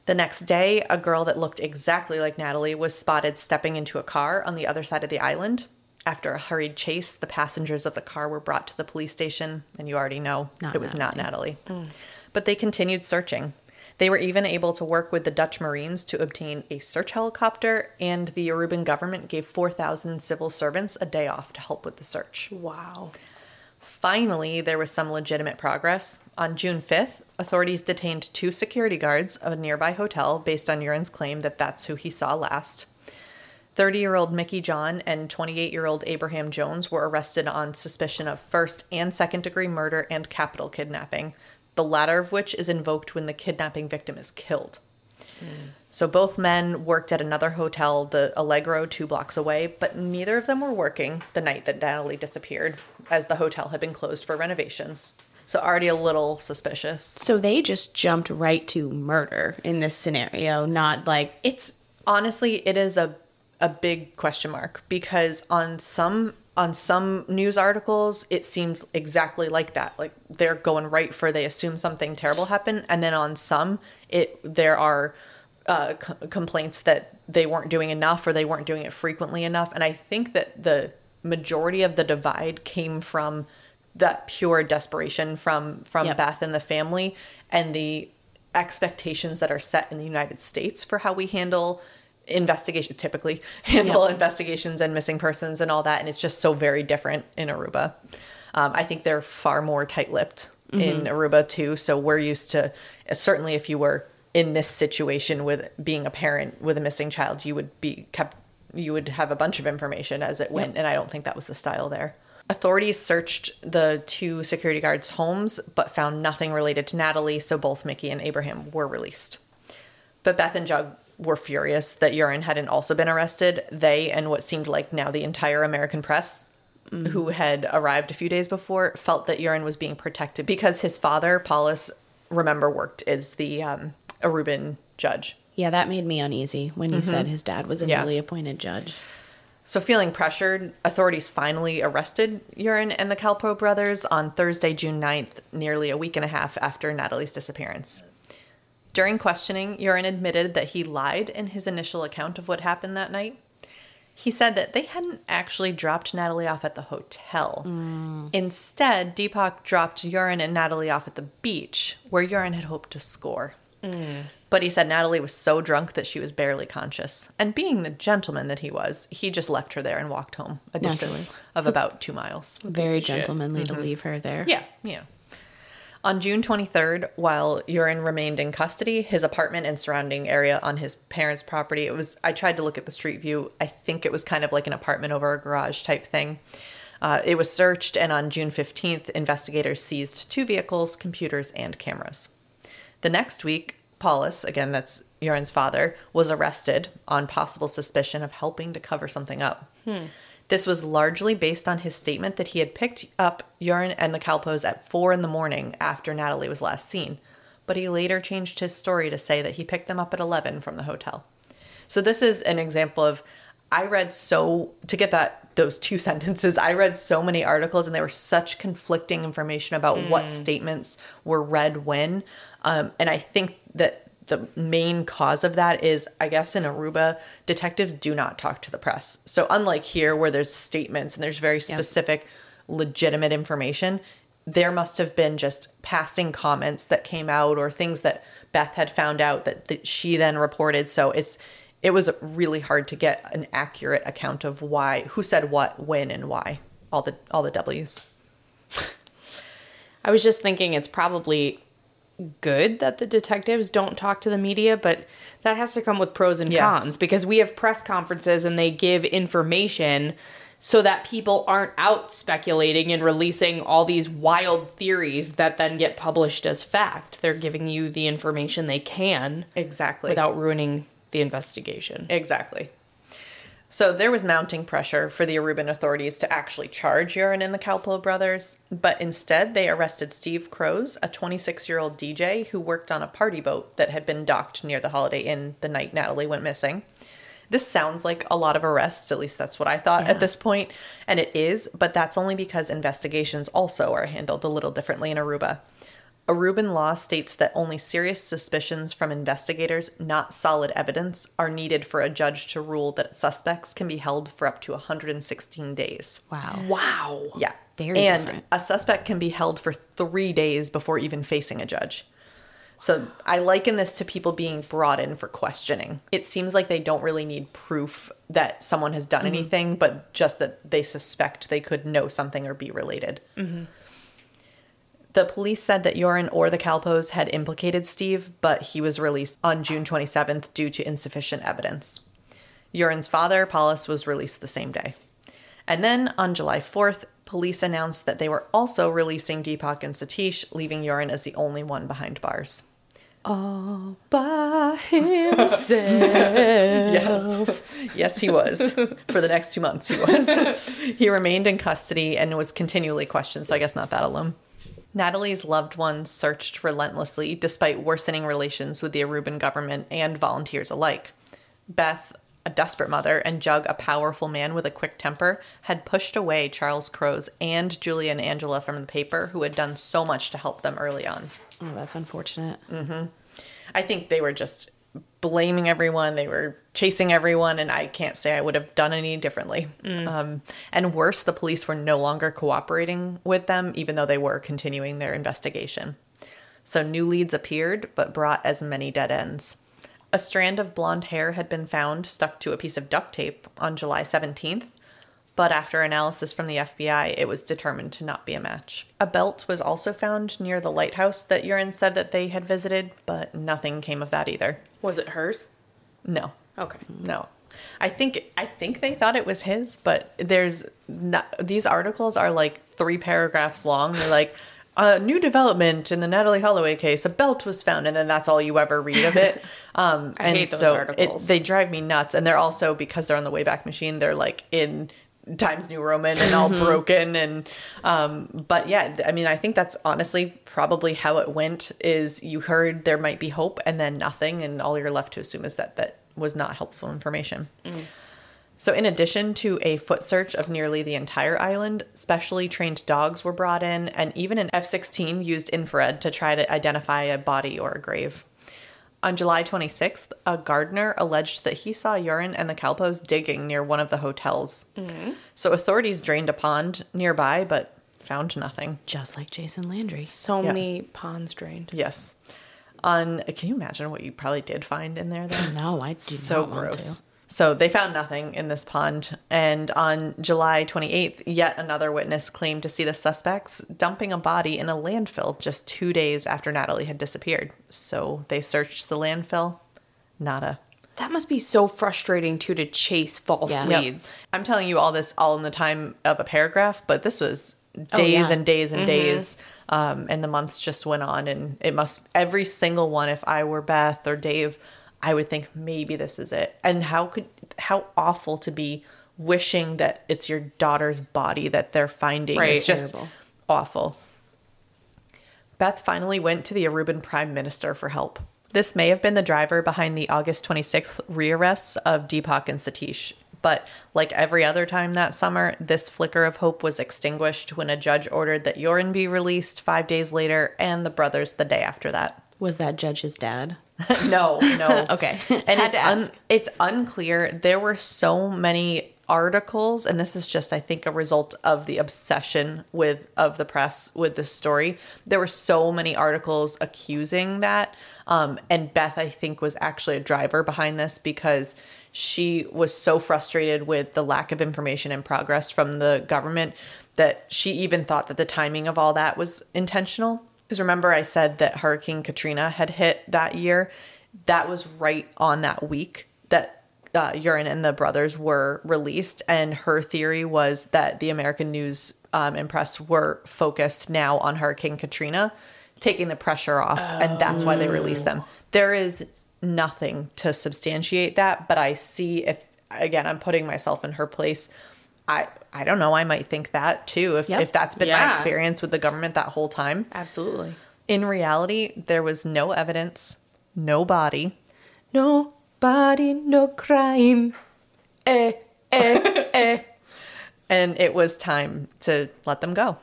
Speaker 1: The next day, a girl that looked exactly like Natalee was spotted stepping into a car on the other side of the island. After a hurried chase, the passengers of the car were brought to the police station, and you already know
Speaker 3: Not
Speaker 1: it was not Natalee. Mm. But they continued searching. They were even able to work with the Dutch Marines to obtain a search helicopter, and the Aruban government gave 4,000 civil servants a day off to help with the search.
Speaker 2: Wow.
Speaker 1: Finally, there was some legitimate progress. On June 5th, authorities detained two security guards of a nearby hotel based on Joran's claim that that's who he saw last. 30 year old Mickey John and 28 year old Abraham Jones were arrested on suspicion of first and second degree murder and capital kidnapping, the latter of which is invoked when the kidnapping victim is killed. So both men worked at another hotel, the Allegro, two blocks away, but neither of them were working the night that Natalee disappeared, as the hotel had been closed for renovations. So already a little suspicious.
Speaker 3: So they just jumped right to murder in this scenario, not like
Speaker 1: It's honestly it is a a big question mark because on some on some news articles it seems exactly like that like they're going right for they assume something terrible happened and then on some it there are uh, c- complaints that they weren't doing enough or they weren't doing it frequently enough and i think that the majority of the divide came from that pure desperation from from
Speaker 3: Yep.
Speaker 1: beth and the family and the expectations that are set in the united states for how we handle investigation typically <laughs> handle
Speaker 3: Yep.
Speaker 1: investigations and missing persons and all that and it's just so very different in aruba. Um, i think they're far more tight-lipped in aruba too so we're used to certainly if you were in this situation with being a parent with a missing child you would be kept you would have a bunch of information as it went and i don't think that was the style there. Authorities searched the two security guards homes but found nothing related to natalee so both mickey and abraham were released. But Beth and Jug were furious that Joran hadn't also been arrested. They and what seemed like now the entire American press, who had arrived a few days before, felt that Joran was being protected because his father, Paulus, remember, worked as the um, Aruban judge.
Speaker 3: Yeah, that made me uneasy when you said his dad was a
Speaker 1: Mm-hmm. Yeah.
Speaker 3: newly appointed judge.
Speaker 1: So, feeling pressured, authorities finally arrested Joran and the Kalpoe brothers on Thursday, June 9th, nearly a week and a half after Natalee's disappearance. During questioning, Joran admitted that he lied in his initial account of what happened that night. He said that they hadn't actually dropped Natalee off at the hotel. Mm. Instead, Deepak dropped Joran and Natalee off at the beach, where Joran had hoped to score. Mm. But he said Natalee was so drunk that she was barely conscious. And being the gentleman that he was, he just left her there and walked home a distance
Speaker 3: Naturally.
Speaker 1: of about two miles.
Speaker 3: Very
Speaker 2: of shit.
Speaker 3: gentlemanly to mm-hmm. leave her there.
Speaker 1: Yeah, yeah. On June 23rd, while Joran remained in custody, his apartment and surrounding area on his parents' property, it was, I tried to look at the street view. I think it was kind of like an apartment over a garage type thing. Uh, it was searched, and on June 15th, investigators seized two vehicles, computers, and cameras. The next week, Paulus, again, that's Joran's father, was arrested on possible suspicion of helping to cover something up. This was largely based on his statement that he had picked up Joran and the Kalpoes at four in the morning after Natalee was last seen, but he later changed his story to say that he picked them up at 11 from the hotel. So this is an example of I read so to get that those two <laughs> sentences, I read so many articles and they were such conflicting information about what statements were read when. Um, and I think that the main cause of that is I guess in Aruba, detectives do not talk to the press. So unlike here where there's statements and there's very specific legitimate information, there must have been just passing comments that came out or things that Beth had found out that, that she then reported. So it's it was really hard to get an accurate account of why who said what, when, and why. All the all the W's. <laughs>
Speaker 2: I was just thinking it's probably good that the detectives don't talk to the media, but that has to come with pros and
Speaker 1: Yes.
Speaker 2: cons because we have press conferences and they give information so that people aren't out speculating and releasing all these wild theories that then get published as fact. They're giving you the information they can
Speaker 1: Exactly.
Speaker 2: without ruining the investigation.
Speaker 1: Exactly. So there was mounting pressure for the Aruban authorities to actually charge Joran and the Kalpoe brothers, but instead they arrested Steve Croes, a 26 year old DJ who worked on a party boat that had been docked near the Holiday Inn the night Natalee went missing. This sounds like a lot of arrests, at least that's what I thought
Speaker 3: Yeah.
Speaker 1: at this point, and it is, but that's only because investigations also are handled a little differently in Aruba. Aruban law states that only serious suspicions from investigators, not solid evidence, are needed for a judge to rule that suspects can be held for up to 116 days.
Speaker 3: Wow.
Speaker 2: Wow.
Speaker 1: Yeah.
Speaker 3: Very
Speaker 1: and
Speaker 3: different.
Speaker 1: a suspect can be held for three days before even facing a judge. So I liken this to people being brought in for questioning. It seems like they don't really need proof that someone has done mm-hmm. anything, but just that they suspect they could know something or be related. Mm-hmm. The police said that Joran or the Kalpoes had implicated Steve, but he was released on June 27th due to insufficient evidence. Joran's father, Paulus, was released the same day. And then on July 4th, police announced that they were also releasing Deepak and Satish, leaving Joran as the only one behind bars.
Speaker 2: All by himself. <laughs>
Speaker 1: Yes. yes, he was. For the next two months, he was. <laughs> he remained in custody and was continually questioned, so I guess not that alone. Natalee's loved ones searched relentlessly despite worsening relations with the Aruban government and volunteers alike. Beth, a desperate mother, and Jug, a powerful man with a quick temper, had pushed away Charles Croes and Julia and Angela from the paper, who had done so much to help them early on.
Speaker 3: Oh, that's unfortunate. Mm-hmm.
Speaker 1: I think they were just blaming everyone. They were chasing everyone, and I can't say I would have done any differently. Um, and worse, the police were no longer cooperating with them, even though they were continuing their investigation. So new leads appeared, but brought as many dead ends. A strand of blonde hair had been found stuck to a piece of duct tape on July 17th, but after analysis from the FBI, it was determined to not be a match. A belt was also found near the lighthouse that Joran said that they had visited, but nothing came of that either.
Speaker 2: Was it hers?
Speaker 1: No,
Speaker 2: Okay.
Speaker 1: no. I think I think they thought it was his, but there's not, these articles are like three paragraphs long. They're like a new development in the Natalee Holloway case. A belt was found, and then that's all you ever read of it. <laughs> Um,
Speaker 2: I
Speaker 1: and
Speaker 2: hate those
Speaker 1: so
Speaker 2: articles.
Speaker 1: It, they drive me nuts, and they're also because they're on the Wayback Machine. They're like in Times New Roman and all broken and um but yeah i mean i think that's honestly probably how it went is you heard there might be hope and then nothing and all you're left to assume is that that was not helpful information. So in addition to a foot search of nearly the entire island specially trained dogs were brought in and even an f-16 used infrared to try to identify a body or a grave on July 26th, a gardener alleged that he saw Joran and the Kalpoes digging near one of the hotels. Mm-hmm. So authorities drained a pond nearby, but found nothing.
Speaker 3: Just like Jason Landry.
Speaker 2: So
Speaker 1: Yeah.
Speaker 2: many ponds drained.
Speaker 1: Yes. On can you imagine what you probably did find in there though?
Speaker 3: No, I do
Speaker 1: so
Speaker 3: not want
Speaker 1: gross.
Speaker 3: To.
Speaker 1: So they found nothing in this pond. And on July 28th, yet another witness claimed to see the suspects dumping a body in a landfill just two days after Natalee had disappeared. So they searched the landfill. Nada.
Speaker 2: That must be so frustrating too to chase false
Speaker 3: Yeah.
Speaker 1: Yep.
Speaker 2: leads.
Speaker 1: I'm telling you all this all in the time of a paragraph, but this was
Speaker 3: Oh,
Speaker 1: days
Speaker 3: yeah.
Speaker 1: and days and days. Um, and the months just went on, and it must, every single one, if I were Beth or Dave, I would think maybe this is it. And how could, how awful to be wishing that it's your daughter's body that they're finding.
Speaker 2: Right.
Speaker 1: It's just
Speaker 3: Terrible.
Speaker 1: awful. Beth finally went to the Aruban Prime Minister for help. This may have been the driver behind the August 26th rearrests of Deepak and Satish. But like every other time that summer, this flicker of hope was extinguished when a judge ordered that Joran be released five days later and the brothers the day after that.
Speaker 3: Was that judge's dad? <laughs>
Speaker 1: no, no. <laughs>
Speaker 3: Okay.
Speaker 1: And it's un- it's unclear. There were so many articles, and this is just, I think, a result of the obsession with of the press with this story. There were so many articles accusing that. Um, and Beth, I think, was actually a driver behind this because she was so frustrated with the lack of information and progress from the government that she even thought that the timing of all that was intentional. Because remember, I said that Hurricane Katrina had hit that year. That was right on that week that uh, Joran and the brothers were released. And her theory was that the American news um, and press were focused now on Hurricane Katrina, taking the pressure off. And that's why they released them. There is nothing to substantiate that, but I see if, again, I'm putting myself in her place. I, I don't know. I might think that too, if,
Speaker 3: Yep.
Speaker 1: if that's been my experience with the government that whole time.
Speaker 2: Absolutely.
Speaker 1: In reality, there was no evidence, no body.
Speaker 2: Nobody, no crime. Eh, eh, <laughs> eh.
Speaker 1: and it was time to let them go.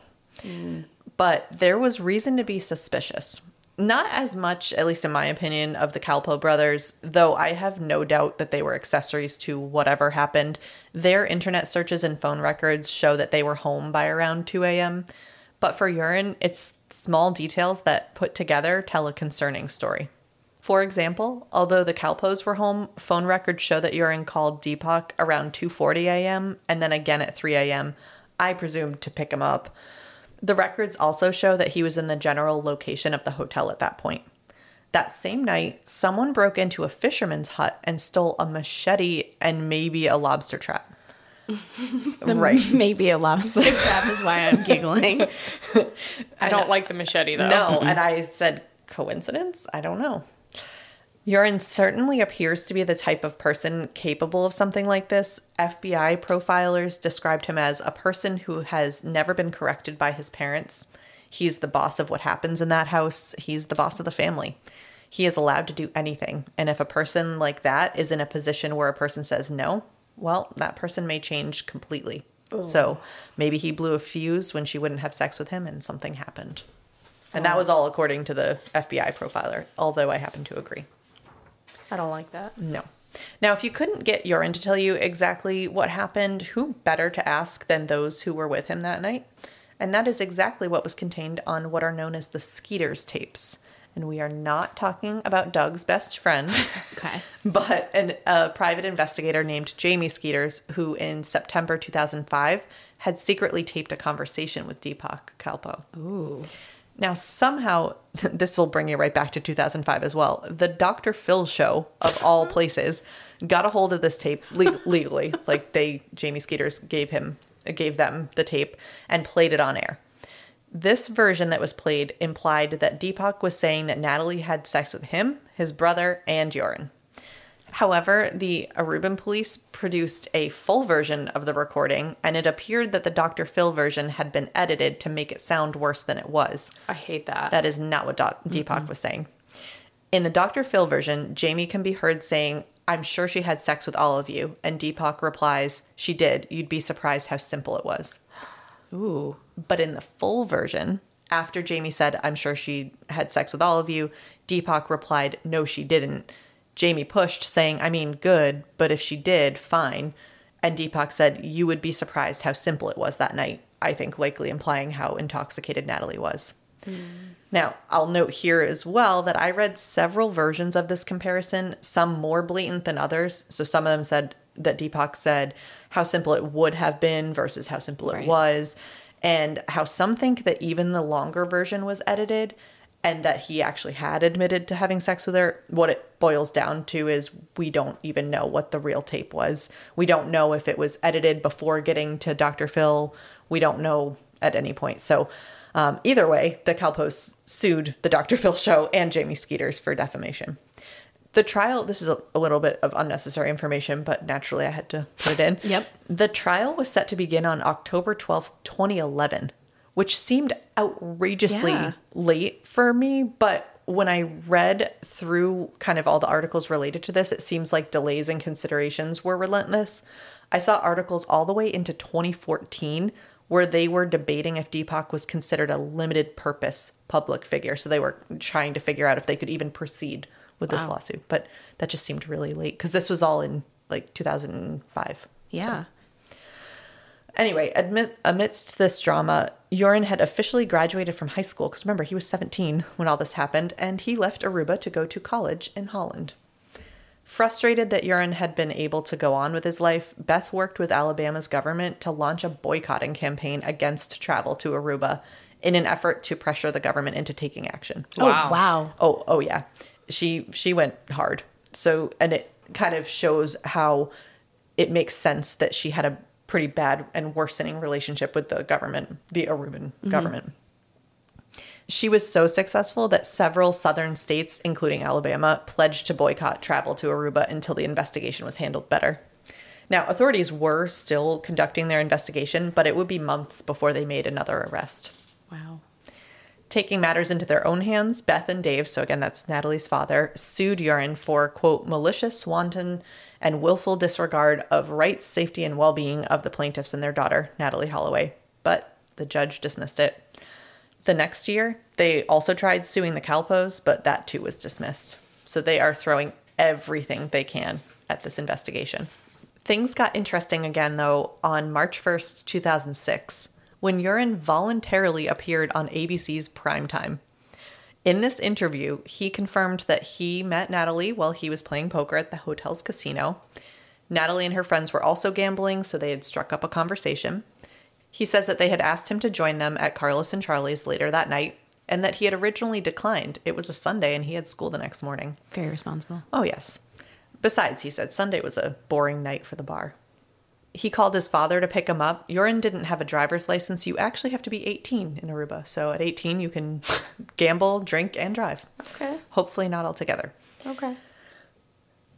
Speaker 1: But there was reason to be suspicious. Not as much, at least in my opinion, of the Kalpoe brothers, though I have no doubt that they were accessories to whatever happened. Their internet searches and phone records show that they were home by around 2 a.m. But for Joran, it's small details that put together tell a concerning story. For example, although the Kalpoes were home, phone records show that Joran called Deepak around 2:40 a.m. and then again at 3 a.m. I presume to pick him up. The records also show that he was in the general location of the hotel at that point. That same night, someone broke into a fisherman's hut and stole a machete and maybe a lobster trap. <laughs> right.
Speaker 3: Maybe a lobster <laughs> trap is why I'm giggling. <laughs>
Speaker 2: I don't like the machete though.
Speaker 1: No, and I said coincidence? I don't know. Joran certainly appears to be the type of person capable of something like this. FBI profilers described him as a person who has never been corrected by his parents. He's the boss of what happens in that house, he's the boss of the family. He is allowed to do anything. And if a person like that is in a position where a person says no, well, that person may change completely. So maybe he blew a fuse when she wouldn't have sex with him and something happened. And that was all according to the FBI profiler, although I happen to agree.
Speaker 2: I don't like that.
Speaker 1: No. Now, if you couldn't get Joran to tell you exactly what happened, who better to ask than those who were with him that night? And that is exactly what was contained on what are known as the Skeeters tapes. And we are not talking about Doug's best friend, <laughs>
Speaker 3: Okay. <laughs>
Speaker 1: but an, a private investigator named Jamie Skeeters, who in September 2005 had secretly taped a conversation with Deepak Kalpoe.
Speaker 3: Ooh.
Speaker 1: Now, somehow, <laughs> this will bring you right back to 2005 as well. The Dr. Phil show, of all <laughs> places, got a hold of this tape le- legally. like they, Jamie Skeeters gave him, gave them the tape and played it on air. This version that was played implied that Deepak was saying that Natalee had sex with him, his brother, and Joran. However, the Aruban police produced a full version of the recording, and it appeared that the Dr. Phil version had been edited to make it sound worse than it was.
Speaker 2: I hate that.
Speaker 1: That is not what Doc- Deepak was saying. In the Dr. Phil version, Jamie can be heard saying, I'm sure she had sex with all of you. And Deepak replies, She did. You'd be surprised how simple it was.
Speaker 3: Ooh.
Speaker 1: But in the full version, after Jamie said, I'm sure she had sex with all of you, Deepak replied, No, she didn't. Jamie pushed, saying, I mean, good, but if she did, fine. And Deepak said, You would be surprised how simple it was that night, I think likely implying how intoxicated Natalee was. Hmm. Now, I'll note here as well that I read several versions of this comparison, some more blatant than others. So some of them said that Deepak said how simple it would have been versus how simple it was, and how some think that even the longer version was edited and that he actually had admitted to having sex with her. What it boils down to is we don't even know what the real tape was. We don't know if it was edited before getting to Dr. Phil. We don't know at any point. So, um, either way, the Kalpoes sued the Dr. Phil show and Jamie Skeeters for defamation. The trial, this is a, a little bit of unnecessary information, but naturally I had to put it in.
Speaker 3: Yep.
Speaker 1: The trial was set to begin on October 12th, 2011, which seemed outrageously
Speaker 3: Yeah.
Speaker 1: late for me, but when I read through kind of all the articles related to this, it seems like delays and considerations were relentless. I saw articles all the way into 2014 where they were debating if Deepak was considered a limited purpose public figure. So they were trying to figure out if they could even proceed with this lawsuit. But that just seemed really late because this was all in like 2005.
Speaker 3: Yeah.
Speaker 1: Anyway, admit, amidst this drama, Joran had officially graduated from high school because remember, he was 17 when all this happened, and he left Aruba to go to college in Holland. Frustrated that Joran had been able to go on with his life, Beth worked with Alabama's government to launch a boycotting campaign against travel to Aruba in an effort to pressure the government into taking action.
Speaker 2: Oh, wow.
Speaker 3: Oh, wow.
Speaker 1: Oh, oh yeah. She she went hard. So and it kind of shows how it makes sense that she had a pretty bad and worsening relationship with the government, the Aruban mm-hmm. government. She was so successful that several southern states, including Alabama, pledged to boycott travel to Aruba until the investigation was handled better. Now, authorities were still conducting their investigation, but it would be months before they made another arrest.
Speaker 3: Wow.
Speaker 1: Taking matters into their own hands, Beth and Dave, so again, that's Natalee's father, sued Joran for, quote, malicious, wanton, and willful disregard of rights, safety, and well being of the plaintiffs and their daughter, Natalee Holloway. But the judge dismissed it. The next year, they also tried suing the Kalpoes, but that too was dismissed. So they are throwing everything they can at this investigation. Things got interesting again, though, on March 1st, 2006, when Joran voluntarily appeared on ABC's Primetime. In this interview, he confirmed that he met Natalee while he was playing poker at the hotel's casino. Natalee and her friends were also gambling, so they had struck up a conversation. He says that they had asked him to join them at Carlos and Charlie's later that night, and that he had originally declined. It was a Sunday and he had school the next morning.
Speaker 3: Very responsible.
Speaker 1: Oh, yes. Besides, he said Sunday was a boring night for the bar. He called his father to pick him up. Joran didn't have a driver's license. You actually have to be 18 in Aruba. So at 18, you can <laughs> gamble, drink, and drive.
Speaker 2: Okay.
Speaker 1: Hopefully, not all together.
Speaker 2: Okay.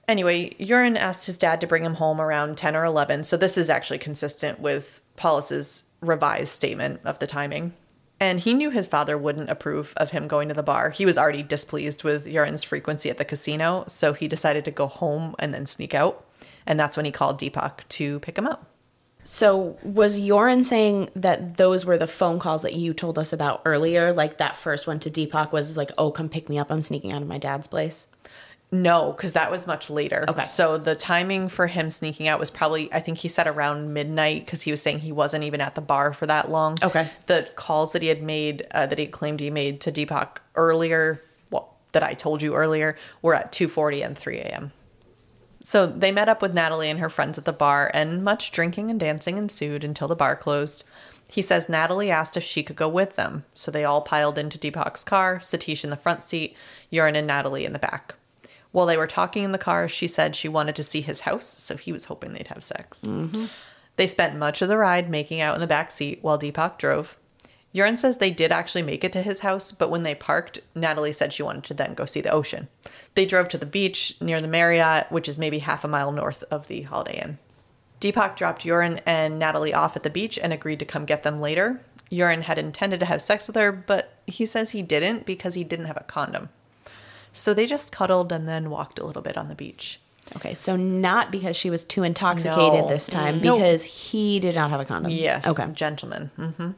Speaker 1: Anyway, Joran asked his dad to bring him home around 10 or 11. So this is actually consistent with Paulus's revised statement of the timing. And he knew his father wouldn't approve of him going to the bar. He was already displeased with Joran's frequency at the casino, so he decided to go home and then sneak out. And that's when he called Deepak to pick him up.
Speaker 3: So was Joran saying that those were the phone calls that you told us about earlier? Like that first one to Deepak was like, "Oh, come pick me up. I'm sneaking out of my dad's place."
Speaker 1: No, because that was much later.
Speaker 3: Okay.
Speaker 1: So the timing for him sneaking out was probably, I think he said around midnight because he was saying he wasn't even at the bar for that long.
Speaker 3: Okay.
Speaker 1: The calls that he had made, uh, that he claimed he made to Deepak earlier, well, that I told you earlier, were at 2.40 and 3 a.m. So they met up with Natalee and her friends at the bar, and much drinking and dancing ensued until the bar closed. He says Natalee asked if she could go with them, so they all piled into Deepak's car, Satish in the front seat, Joran and Natalee in the back. While they were talking in the car, she said she wanted to see his house, so he was hoping they'd have sex. Mm-hmm. They spent much of the ride making out in the back seat while Deepak drove. Joran says they did actually make it to his house, but when they parked, Natalee said she wanted to then go see the ocean. They drove to the beach near the Marriott, which is maybe half a mile north of the Holiday Inn. Deepak dropped Joran and Natalee off at the beach and agreed to come get them later. Joran had intended to have sex with her, but he says he didn't because he didn't have a condom. So they just cuddled and then walked a little bit on the beach.
Speaker 3: Okay, so not because she was too intoxicated
Speaker 1: No.
Speaker 3: this time,
Speaker 1: No.
Speaker 3: because he did not have a condom.
Speaker 1: Yes.
Speaker 3: Okay.
Speaker 1: Gentleman. hmm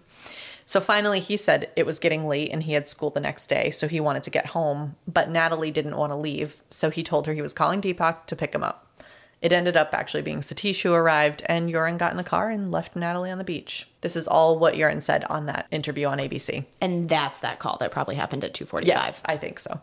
Speaker 1: So finally, he said it was getting late and he had school the next day, so he wanted to get home. But Natalee didn't want to leave, so he told her he was calling Deepak to pick him up. It ended up actually being Satish who arrived, and Joran got in the car and left Natalee on the beach. This is all what Joran said on that interview on ABC.
Speaker 3: And that's that call that probably happened at 2:45.
Speaker 1: Yes, I think so.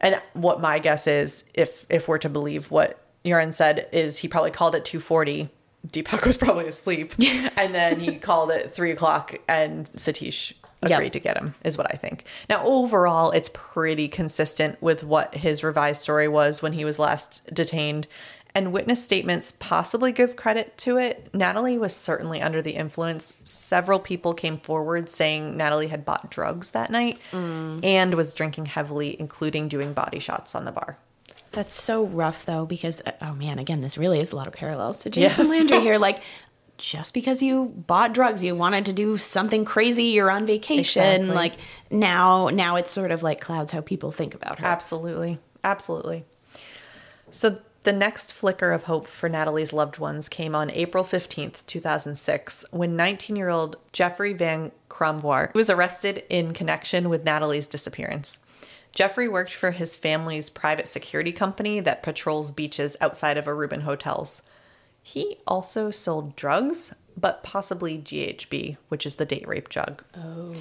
Speaker 1: And what my guess is, if if we're to believe what Joran said, is he probably called at two forty. Deepak was probably asleep, <laughs> and then he called at three o'clock, and Satish
Speaker 3: Yep.
Speaker 1: agreed to get him. Is what I think. Now, overall, it's pretty consistent with what his revised story was when he was last detained. And witness statements possibly give credit to it. Natalee was certainly under the influence. Several people came forward saying Natalee had bought drugs that night mm. and was drinking heavily, including doing body shots on the bar.
Speaker 3: That's so rough though, because uh, oh man, again, this really is a lot of parallels to Jason
Speaker 1: Yes.
Speaker 3: Landry <laughs> here. Like, just because you bought drugs, you wanted to do something crazy, you're on vacation.
Speaker 1: Exactly.
Speaker 3: Like now, now it's sort of like clouds how people think about her.
Speaker 1: Absolutely. Absolutely. So the next flicker of hope for Natalee's loved ones came on April 15th, 2006, when 19 year old Jeffrey Van Cromvoirt was arrested in connection with Natalee's disappearance. Jeffrey worked for his family's private security company that patrols beaches outside of Aruban hotels. He also sold drugs, but possibly GHB, which is the date rape drug. Oh.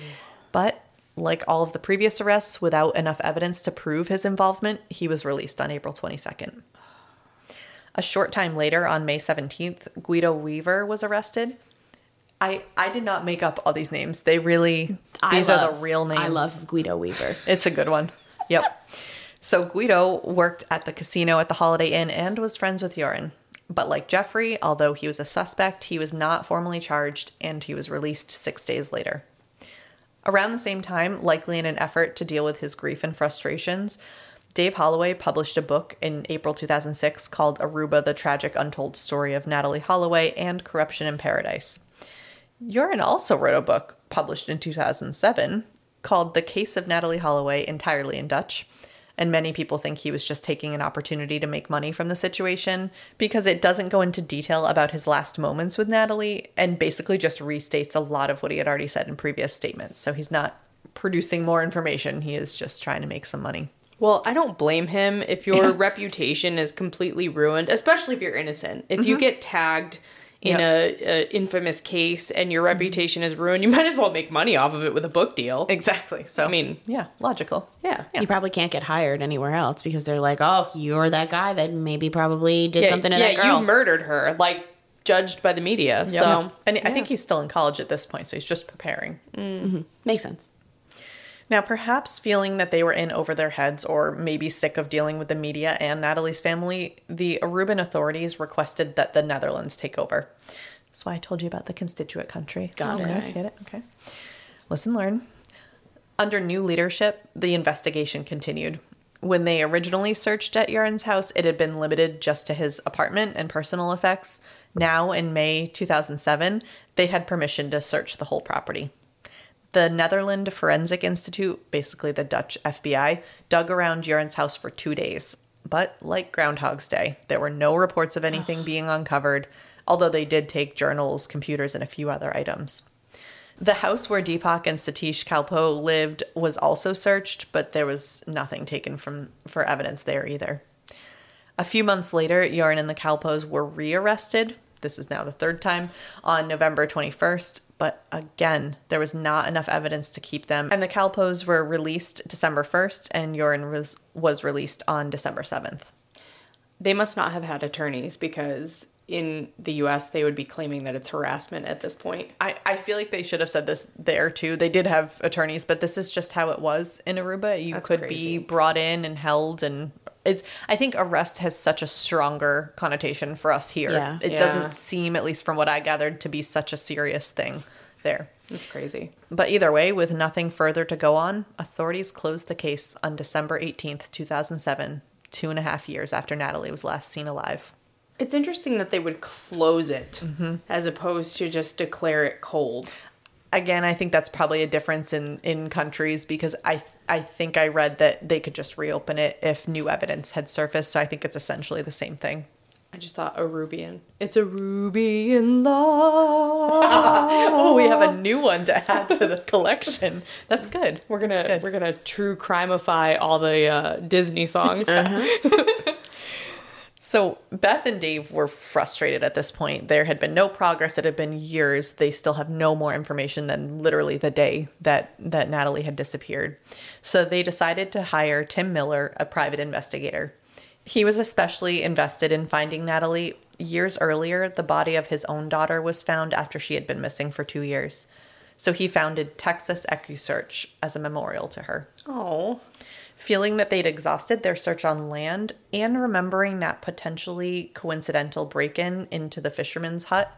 Speaker 1: But like all of the previous arrests, without enough evidence to prove his involvement, he was released on April 22nd. A short time later, on May 17th, Guido Wever was arrested. I, I did not make up all these names. They really,
Speaker 3: I
Speaker 1: these are the real names.
Speaker 3: I love Guido Wever. <laughs>
Speaker 1: It's a good one. Yep. so Guido worked at the casino at the Holiday Inn and was friends with Joran. But like Jeffrey, although he was a suspect, he was not formally charged and he was released six days later. Around the same time, likely in an effort to deal with his grief and frustrations, Dave Holloway published a book in April 2006 called Aruba The Tragic Untold Story of Natalee Holloway and Corruption in Paradise. Joran also wrote a book published in 2007 called The Case of Natalee Holloway, entirely in Dutch. And many people think he was just taking an opportunity to make money from the situation because it doesn't go into detail about his last moments with Natalee and basically just restates a lot of what he had already said in previous statements. So he's not producing more information, he is just trying to make some money.
Speaker 2: Well, I don't blame him if your reputation is completely ruined, especially if you're innocent. If
Speaker 1: Mm-hmm.
Speaker 2: you get tagged in a, a infamous case and your reputation is ruined, you might as well make money off of it with a book deal.
Speaker 1: Exactly. So
Speaker 2: I mean-
Speaker 1: yeah, logical.
Speaker 2: Yeah.
Speaker 3: You probably can't get hired anywhere else because they're like, oh, you're that guy that maybe probably did something to
Speaker 2: yeah,
Speaker 3: that girl.
Speaker 2: you murdered her, like judged by the media. So
Speaker 1: and I think he's still in college at this point, so he's just preparing. Mm-hmm.
Speaker 3: Makes sense.
Speaker 1: Now, perhaps feeling that they were in over their heads or maybe sick of dealing with the media and Natalee's family, the Aruban authorities requested that the Netherlands take over. That's why I told you about the constituent country.
Speaker 3: Got it.
Speaker 1: Get it? Okay. Listen, learn. Under new leadership, the investigation continued. When they originally searched at Joran's house, it had been limited just to his apartment and personal effects. Now, in May 2007, they had permission to search the whole property. The Netherlands Forensic Institute, basically the Dutch FBI, dug around Joran's house for two days. But like Groundhog's Day, there were no reports of anything <sighs> being uncovered, although they did take journals, computers, and a few other items. The house where Deepak and Satish Kalpoe lived was also searched, but there was nothing taken from for evidence there either. A few months later, Joran and the Kalpoes were rearrested. This is now the third time on November 21st, but again, there was not enough evidence to keep them. And the Kalpoes were released December 1st, and Joran was, was released on December 7th.
Speaker 2: they must not have had attorneys because in the US they would be claiming that it's harassment at this point.
Speaker 1: I, I feel like they should have said this there too. They did have attorneys, but this is just how it was in Aruba. You
Speaker 2: That's
Speaker 1: could
Speaker 2: crazy.
Speaker 1: be brought in and held and it's I think arrest has such a stronger connotation for us here.
Speaker 3: Yeah.
Speaker 1: It
Speaker 2: Yeah.
Speaker 1: doesn't seem, at least from what I gathered, to be such a serious thing there.
Speaker 2: It's crazy.
Speaker 1: But either way, with nothing further to go on, authorities closed the case on December 18th, 2007, two and a half years after Natalee was last seen alive.
Speaker 2: It's interesting that they would close it mm-hmm. as opposed to just declare it cold.
Speaker 1: again i think that's probably a difference in in countries because i i think i read that they could just reopen it if new evidence had surfaced so i think it's essentially the same thing
Speaker 2: I just thought Arubian. It's a ruby in love. <laughs>
Speaker 1: oh we have a new one to add to the collection that's good
Speaker 2: We're gonna we're gonna true crimeify all the uh, Disney songs. <laughs>
Speaker 1: so beth and dave were frustrated at this point there had been no progress it had been years they still have no more information than literally the day that that natalee had disappeared so they decided to hire tim miller a private investigator He was especially invested in finding Natalee. Years earlier, the body of his own daughter was found after she had been missing for two years. So he founded Texas EquuSearch as a memorial to her.
Speaker 2: Oh,
Speaker 1: Feeling that they'd exhausted their search on land and remembering that potentially coincidental break in into the fisherman's hut,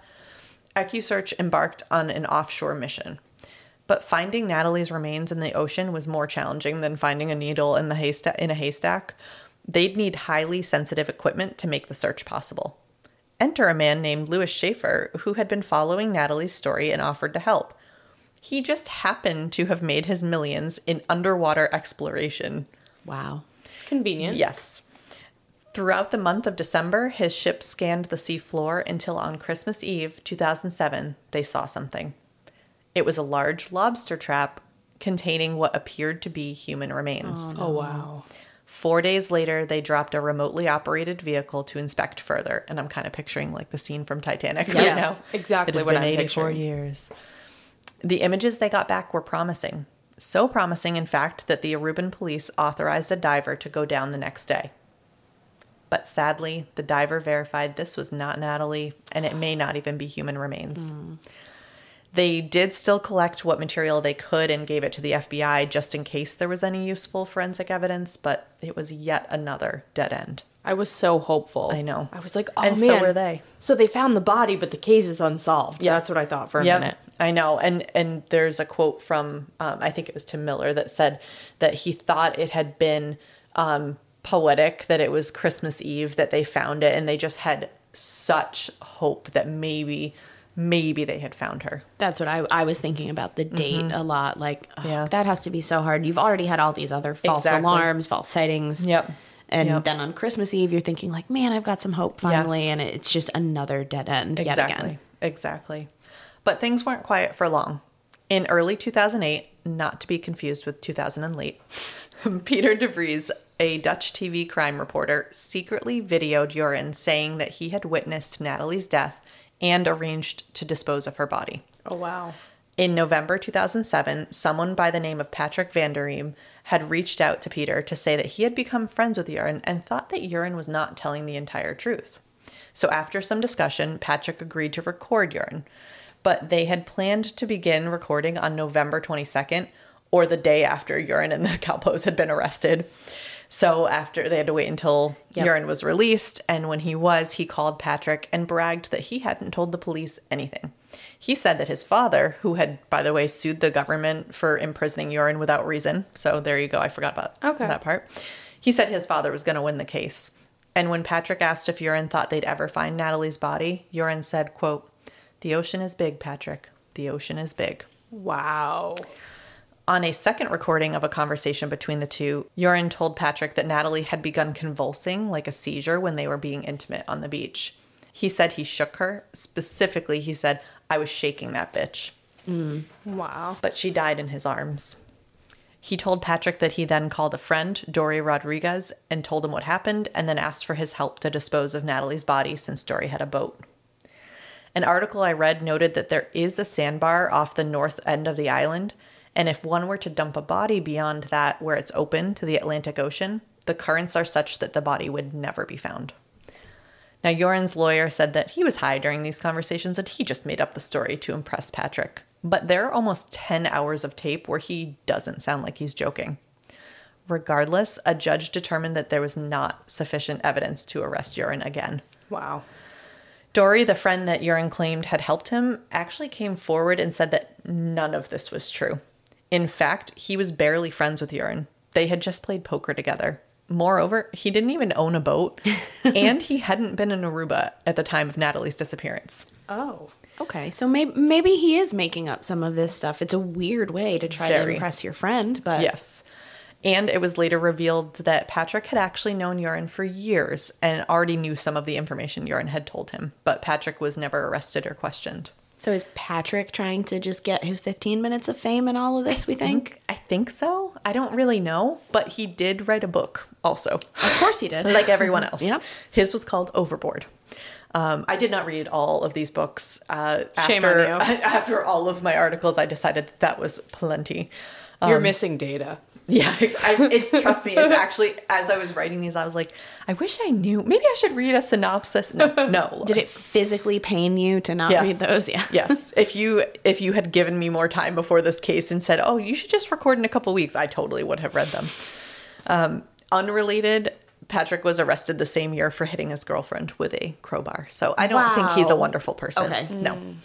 Speaker 1: EquuSearch embarked on an offshore mission. But finding Natalee's remains in the ocean was more challenging than finding a needle in, the haysta- in a haystack. They'd need highly sensitive equipment to make the search possible. Enter a man named Louis Schaefer, who had been following Natalee's story and offered to help. He just happened to have made his millions in underwater exploration.
Speaker 3: Wow.
Speaker 2: convenient.
Speaker 1: Yes. Throughout the month of December, his ship scanned the seafloor until on Christmas Eve, 2007, they saw something. It was a large lobster trap containing what appeared to be human remains.
Speaker 2: Oh, oh wow.
Speaker 1: Four days later, they dropped a remotely operated vehicle to inspect further. And I'm kind of picturing like the scene from Titanic right
Speaker 2: Yes,
Speaker 1: now.
Speaker 2: exactly
Speaker 1: It had
Speaker 2: what
Speaker 1: been
Speaker 2: I'm
Speaker 1: 84
Speaker 2: picturing.
Speaker 1: years. The images they got back were promising. So promising, in fact, that the Aruban police authorized a diver to go down the next day. But sadly, the diver verified this was not Natalee, and it may not even be human remains. Hmm. They did still collect what material they could and gave it to the FBI just in case there was any useful forensic evidence, but it was yet another dead end.
Speaker 2: I was so hopeful.
Speaker 1: I know.
Speaker 2: I was like, oh
Speaker 1: And
Speaker 2: man.
Speaker 1: so were they.
Speaker 2: So they found the body, but the case is unsolved.
Speaker 1: Yeah.
Speaker 2: That's what I thought for a
Speaker 1: Yep,
Speaker 2: minute.
Speaker 1: I know. And and there's a quote from um, I think it was Tim Miller that said that he thought it had been um, poetic that it was Christmas Eve that they found it, and they just had such hope that maybe maybe they had found her.
Speaker 3: That's what I, I was thinking about the date a lot. Like, oh,
Speaker 1: Yeah.
Speaker 3: that has to be so hard. You've already had all these other false
Speaker 1: Exactly.
Speaker 3: alarms, false sightings.
Speaker 1: Yep.
Speaker 3: And
Speaker 1: Yep.
Speaker 3: then on Christmas Eve, you're thinking, like, man, I've got some hope finally.
Speaker 1: Yes.
Speaker 3: And it's just another dead end yet
Speaker 1: Exactly.
Speaker 3: again.
Speaker 1: Exactly. But things weren't quiet for long. In early 2008, not to be confused with 2008, <laughs> Peter De Vries, a Dutch TV crime reporter, secretly videoed Joran saying that he had witnessed Natalee's death and arranged to dispose of her body.
Speaker 2: Oh wow.
Speaker 1: In November 2007, someone by the name of Patrick van der Eem had reached out to Peter to say that he had become friends with Joran and thought that Joran was not telling the entire truth. So, after some discussion, Patrick agreed to record Joran, but they had planned to begin recording on November 22nd or the day after Joran and the <laughs> Kalpoes had been arrested. So, after they had to wait until
Speaker 3: Yep.
Speaker 1: Joran was released, and when he was, he called Patrick and bragged that he hadn't told the police anything. He said that his father, who had, by the way, sued the government for imprisoning Joran without reason, so there you go, I forgot about
Speaker 2: Okay.
Speaker 1: that part. He said his father was going to win the case. And when Patrick asked if Joran thought they'd ever find Natalee's body, Joran said, quote, The ocean is big, Patrick. The ocean is big.
Speaker 2: Wow.
Speaker 1: On a second recording of a conversation between the two, Joran told Patrick that Natalee had begun convulsing like a seizure when they were being intimate on the beach. He said he shook her. Specifically, he said, I was shaking that bitch. Mm.
Speaker 2: Wow.
Speaker 1: But she died in his arms. He told Patrick that he then called a friend, Daury Rodriguez, and told him what happened, and then asked for his help to dispose of Natalee's body since Dory had a boat. An article I read noted that there is a sandbar off the north end of the island, and if one were to dump a body beyond that where it's open to the Atlantic Ocean, the currents are such that the body would never be found. Now, Joran's lawyer said that he was high during these conversations and he just made up the story to impress Patrick. But there are almost 10 hours of tape where he doesn't sound like he's joking. Regardless, a judge determined that there was not sufficient evidence to arrest Joran again.
Speaker 2: Wow.
Speaker 1: Daury, the friend that Joran claimed had helped him, actually came forward and said that none of this was true. In fact, he was barely friends with Joran. They had just played poker together. Moreover, he didn't even own a boat, <laughs> and he hadn't been in Aruba at the time of Natalee's disappearance.
Speaker 2: Oh.
Speaker 3: Okay, so maybe maybe he is making up some of this stuff. It's a weird way to try to impress your friend, but
Speaker 1: Yes. And it was later revealed that Patrick had actually known Joran for years and already knew some of the information Joran had told him, but Patrick was never arrested or questioned.
Speaker 3: So is Patrick trying to just get his 15 minutes of fame in all of this? We think.
Speaker 1: I think so. I don't really know, but he did write a book also.
Speaker 3: Of course he did.
Speaker 1: like everyone else.
Speaker 3: Yep.
Speaker 1: His was called Overboard. Um, I did not read all of these books. Uh,
Speaker 2: Shame
Speaker 1: after,
Speaker 2: on you. <laughs>
Speaker 1: After all of my articles, I decided that, that was plenty.
Speaker 2: You're missing data.
Speaker 1: Yeah, <laughs> ex- I, it's <laughs> trust me. It's actually as I was writing these, I was like, I wish I knew. Maybe I should read a synopsis. No, no.
Speaker 3: Did it physically pain you to not
Speaker 1: Yes.
Speaker 3: read those? Yeah.
Speaker 1: yes. If you if you had given me more time before this case and said, "Oh, you should just record in a couple weeks," I totally would have read them. Um, unrelated. Patrick was arrested the same year for hitting his girlfriend with a crowbar. So I don't think he's a wonderful person.
Speaker 3: Okay.
Speaker 1: No.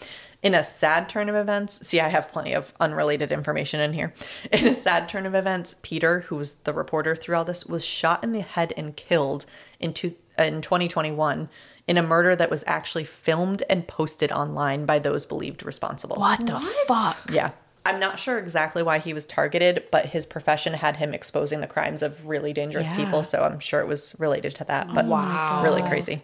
Speaker 1: In a sad turn of events, see, I have plenty of unrelated information in here. In a sad turn of events, Peter, who was the reporter through all this, was shot in the head and killed in, two, in 2021 in a murder that was actually filmed and posted online by those believed responsible.
Speaker 3: What the fuck?
Speaker 1: Yeah. I'm not sure exactly why he was targeted, but his profession had him exposing the crimes of really dangerous
Speaker 3: Yeah.
Speaker 1: people, so I'm sure it was related to that. But
Speaker 2: Wow.
Speaker 1: really crazy.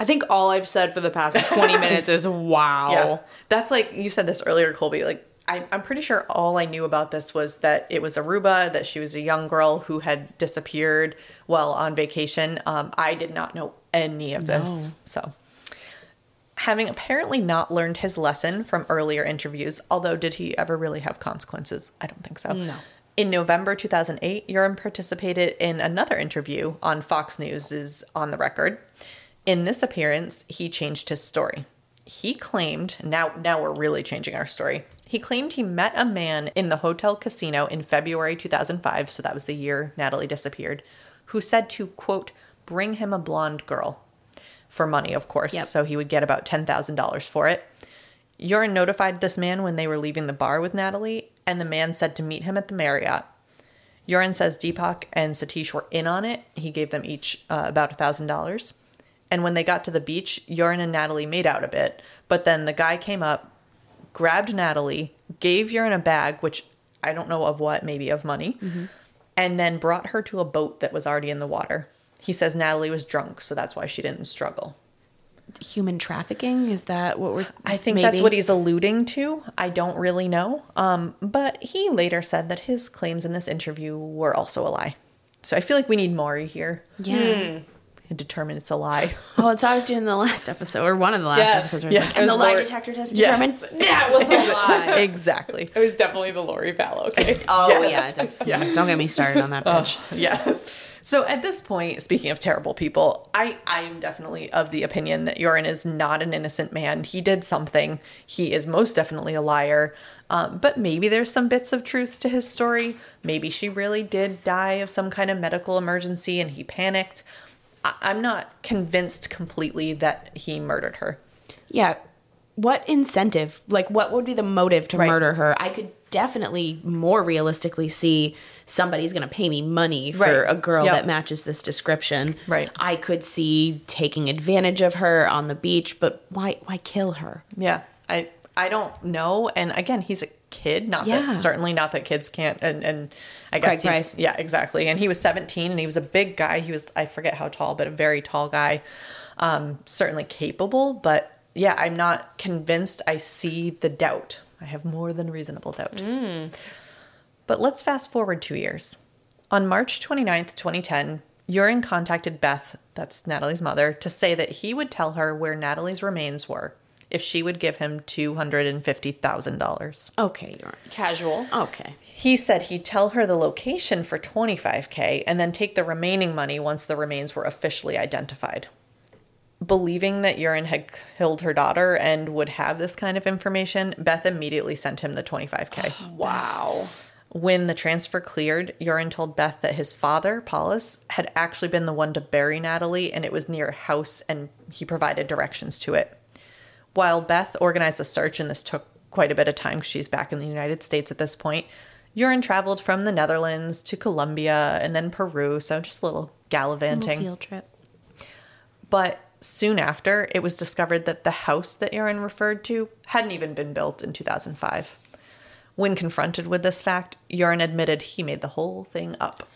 Speaker 2: I think all I've said for the past <laughs> 20 minutes is wow.
Speaker 1: Yeah. That's like you said this earlier, Colby. Like I, I'm pretty sure all I knew about this was that it was Aruba, that she was a young girl who had disappeared while on vacation. Um, I did not know any of this.
Speaker 3: No.
Speaker 1: So having apparently not learned his lesson from earlier interviews, although did he ever really have consequences? I don't think so.
Speaker 2: No.
Speaker 1: In November 2008, Joran participated in another interview on Fox News' is On the Record. In this appearance, he changed his story. He claimed, now now we're really changing our story. He claimed he met a man in the hotel casino in February 2005, so that was the year Natalee disappeared, who said to quote, "bring him a blonde girl." For money, of course.
Speaker 3: Yep.
Speaker 1: So he would get about $10,000 for it. Joran notified this man when they were leaving the bar with Natalee, and the man said to meet him at the Marriott. Joran says Deepak and Satish were in on it. He gave them each uh, about $1,000. And when they got to the beach, Joran and Natalee made out a bit, but then the guy came up, grabbed Natalee, gave Joran a bag, which I don't know of what, maybe of money, and then brought her to a boat that was already in the water. He says Natalee was drunk, so that's why she didn't struggle.
Speaker 3: Human trafficking? Is that what we're
Speaker 1: I think that's what he's alluding to. I don't really know. Um, but he later said that his claims in this interview were also a lie. So I feel like we need Maury here.
Speaker 3: Yeah.
Speaker 1: and determine it's a lie.
Speaker 3: Oh, that's how I was doing the last episode, or one of the last
Speaker 2: Yes.
Speaker 3: episodes. Where
Speaker 1: Yeah.
Speaker 3: yeah. like, and the
Speaker 2: was
Speaker 3: lie
Speaker 2: Lori-
Speaker 3: detector test
Speaker 1: Yes.
Speaker 3: determined that was a <laughs> lie.
Speaker 1: exactly.
Speaker 2: It was definitely the Lori Vallow case.
Speaker 3: Oh
Speaker 1: Yes.
Speaker 3: yeah, def- yeah. Don't get me started on that <laughs> bitch.
Speaker 1: Yeah. So at this point, speaking of terrible people, I, I am definitely of the opinion that Joran is not an innocent man. He did something. He is most definitely a liar. Um, but maybe there's some bits of truth to his story. Maybe she really did die of some kind of medical emergency and he panicked. I, I'm not convinced completely that he murdered her.
Speaker 3: Yeah. What incentive? Like, what would be the motive to
Speaker 1: Right.
Speaker 3: murder her? I could definitely more realistically see somebody's going to pay me money for
Speaker 1: Right.
Speaker 3: a girl
Speaker 1: Yep.
Speaker 3: that matches this description.
Speaker 1: Right.
Speaker 3: I could see taking advantage of her on the beach, but why? Why kill her?
Speaker 1: Yeah, I I don't know. And again, he's a kid. Not
Speaker 3: Yeah.
Speaker 1: that certainly not that kids can't. And and I guess
Speaker 3: Craig
Speaker 1: he's,
Speaker 3: Price.
Speaker 1: yeah, exactly. And he was 17, and he was a big guy. He was I forget how tall, but a very tall guy. Um, certainly capable, but yeah, I'm not convinced. I see the doubt. I have more than reasonable doubt. But let's fast forward two years. On March 29th, 2010, Joran contacted Beth, that's Natalee's mother, to say that he would tell her where Natalee's remains were if she would give him $250,000.
Speaker 3: Okay, you're
Speaker 2: Casual.
Speaker 3: okay.
Speaker 1: He said he'd tell her the location for 25K and then take the remaining money once the remains were officially identified. Believing that Joran had killed her daughter and would have this kind of information, Beth immediately sent him the 25K.
Speaker 2: Wow.
Speaker 1: When the transfer cleared, Joran told Beth that his father, Paulus, had actually been the one to bury Natalee and it was near a house and he provided directions to it. While Beth organized a search and this took quite a bit of time 'cause she's back in the United States at this point, Joran traveled from the Netherlands to Colombia and then Peru, so just a little gallivanting.
Speaker 3: Field trip.
Speaker 1: But soon after, it was discovered that the house that Joran referred to hadn't even been built in 2005. When confronted with this fact, Joran admitted he made the whole thing up.